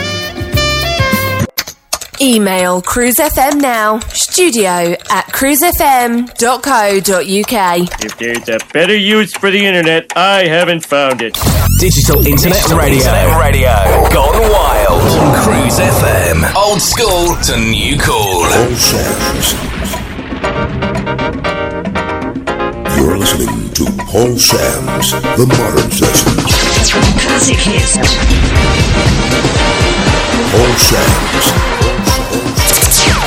[SPEAKER 5] Email cruisefm now, studio at cruisefm.co.uk.
[SPEAKER 6] If there's a better use for the internet, I haven't found it.
[SPEAKER 7] Digital Internet Radio.
[SPEAKER 8] Internet radio. Gone wild. Cruise FM. Old school to new cool.
[SPEAKER 4] All Sam's. You're listening to Paul Sams The Modern Sessions.
[SPEAKER 17] Classic hits.
[SPEAKER 4] Paul Sams.
[SPEAKER 3] A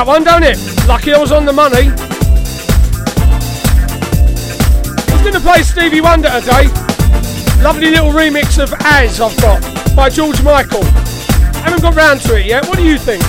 [SPEAKER 3] that one, don't it? Lucky I was on the money. I was going to play Stevie Wonder today. Lovely little remix of As I've got by George Michael. Haven't got round to it yet. What do you think?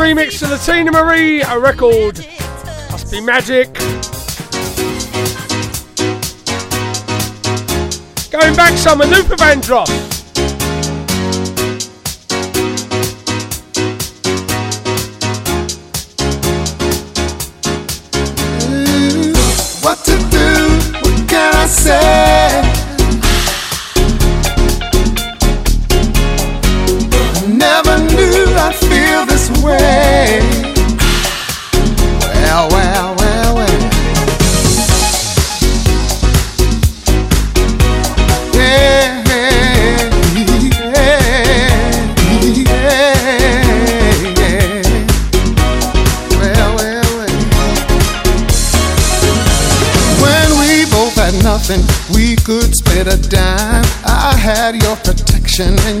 [SPEAKER 3] remix to the Teena Marie record. Must be magic. Going back some, Luther
[SPEAKER 14] drop. and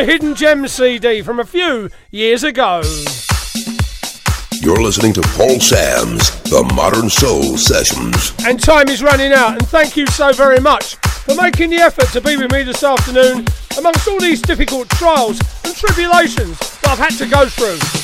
[SPEAKER 14] the
[SPEAKER 3] Hidden Gems CD from a few years ago.
[SPEAKER 1] You're listening to Paul Sams The Modern Soul Sessions.
[SPEAKER 3] And time is running out, and thank you so very much for making the effort to be with me this afternoon amongst all these difficult trials and tribulations that I've had to go through.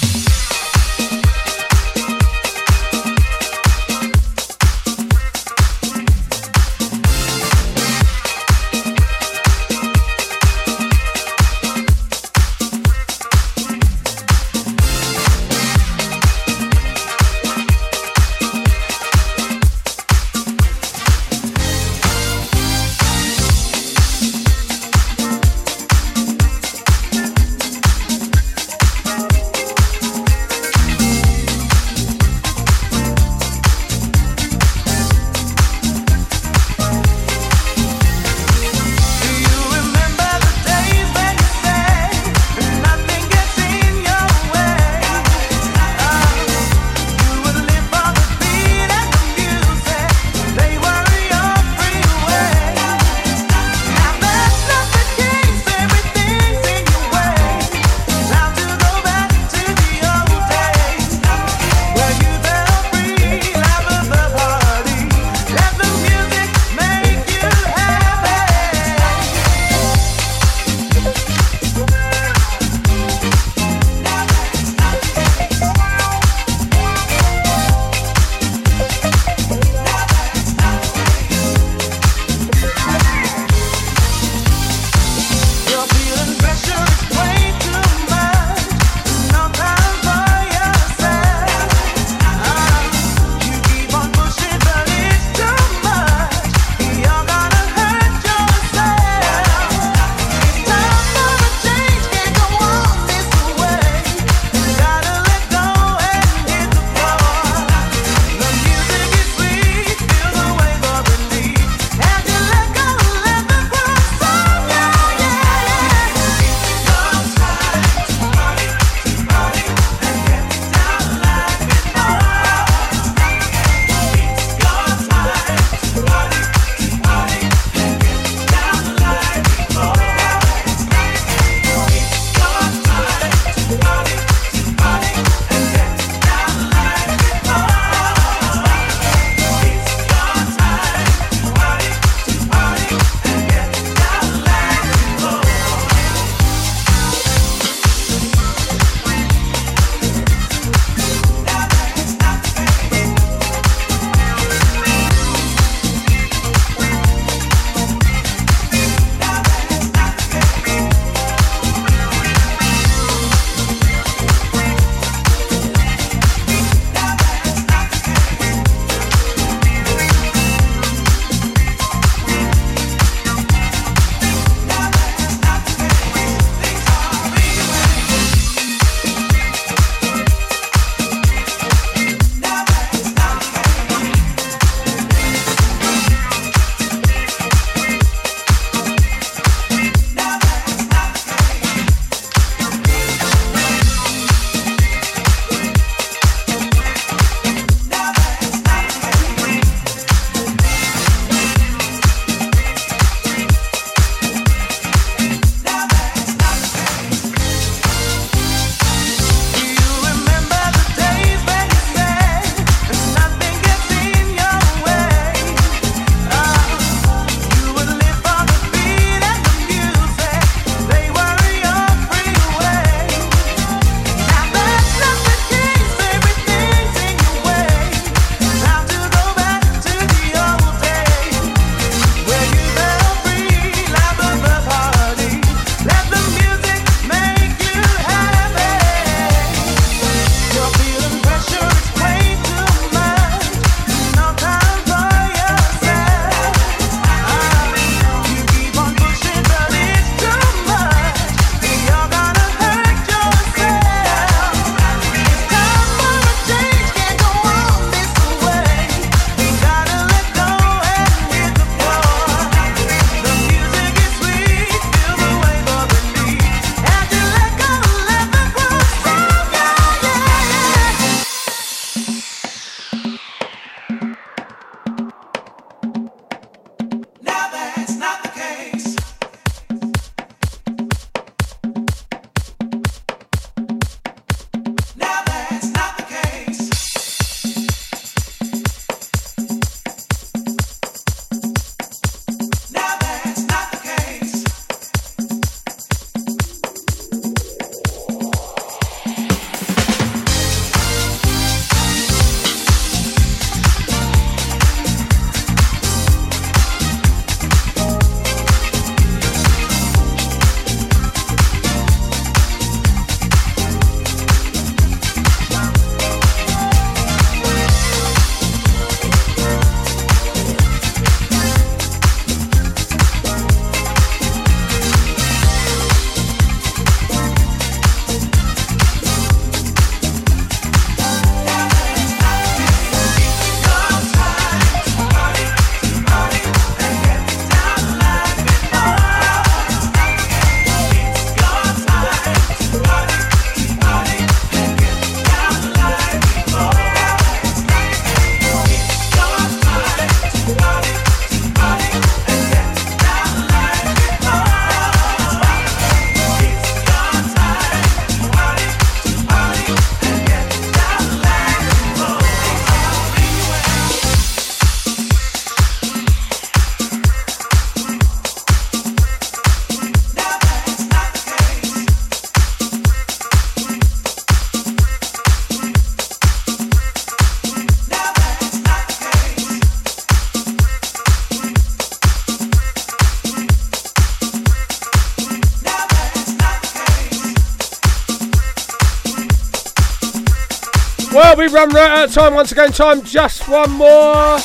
[SPEAKER 3] We've right out of time once again. Time just one more.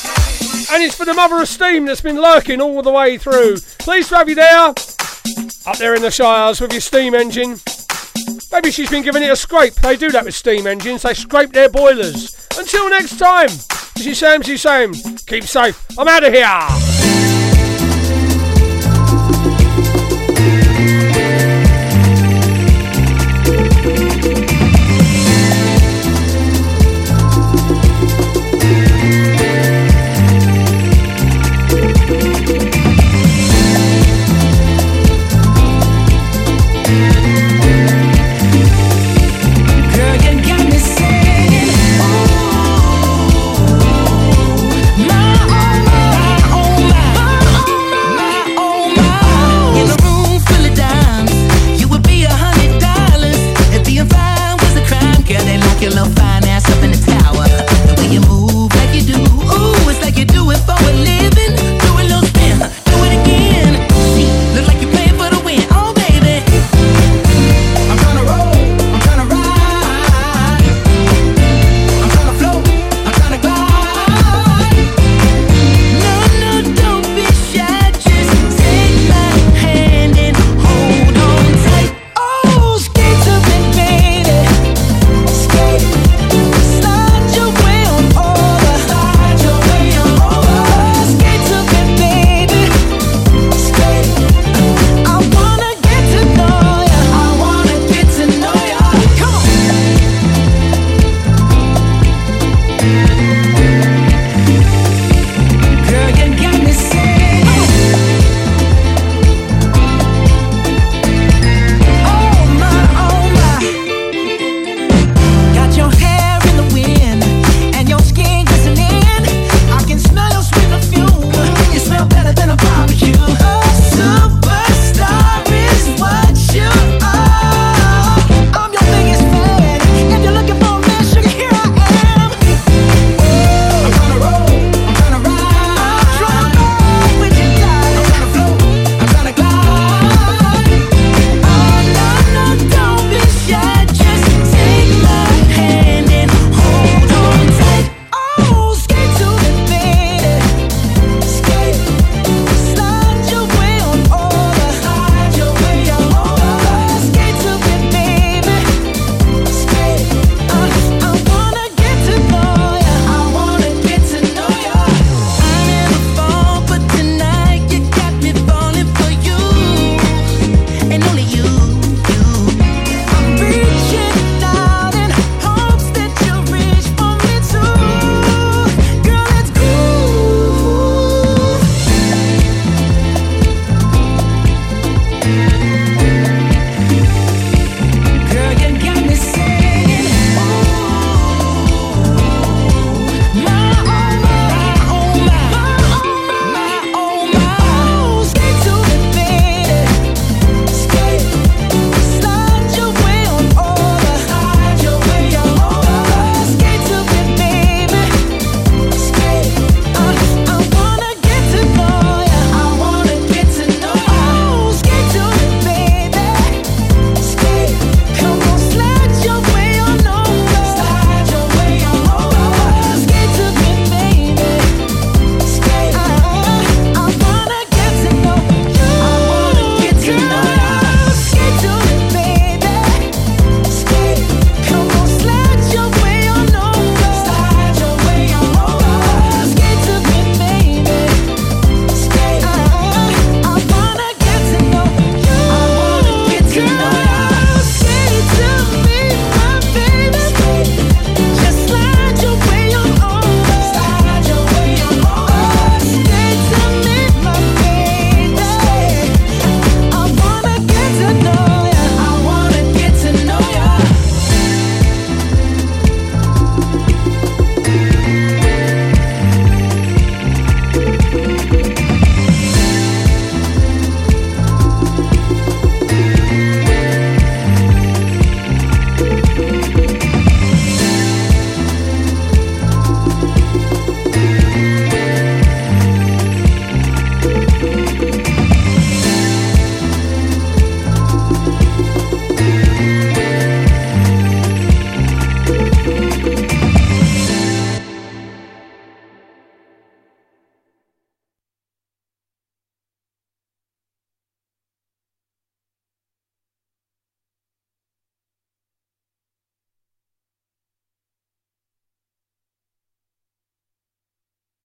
[SPEAKER 3] And it's for the mother of steam that's been lurking all the way through. Please have you there. Up there in the Shires with your steam engine. Maybe she's been giving it a scrape. They do that with steam engines. They scrape their boilers. Until next time. This is Sam, this Sam. Keep safe. I'm out of here.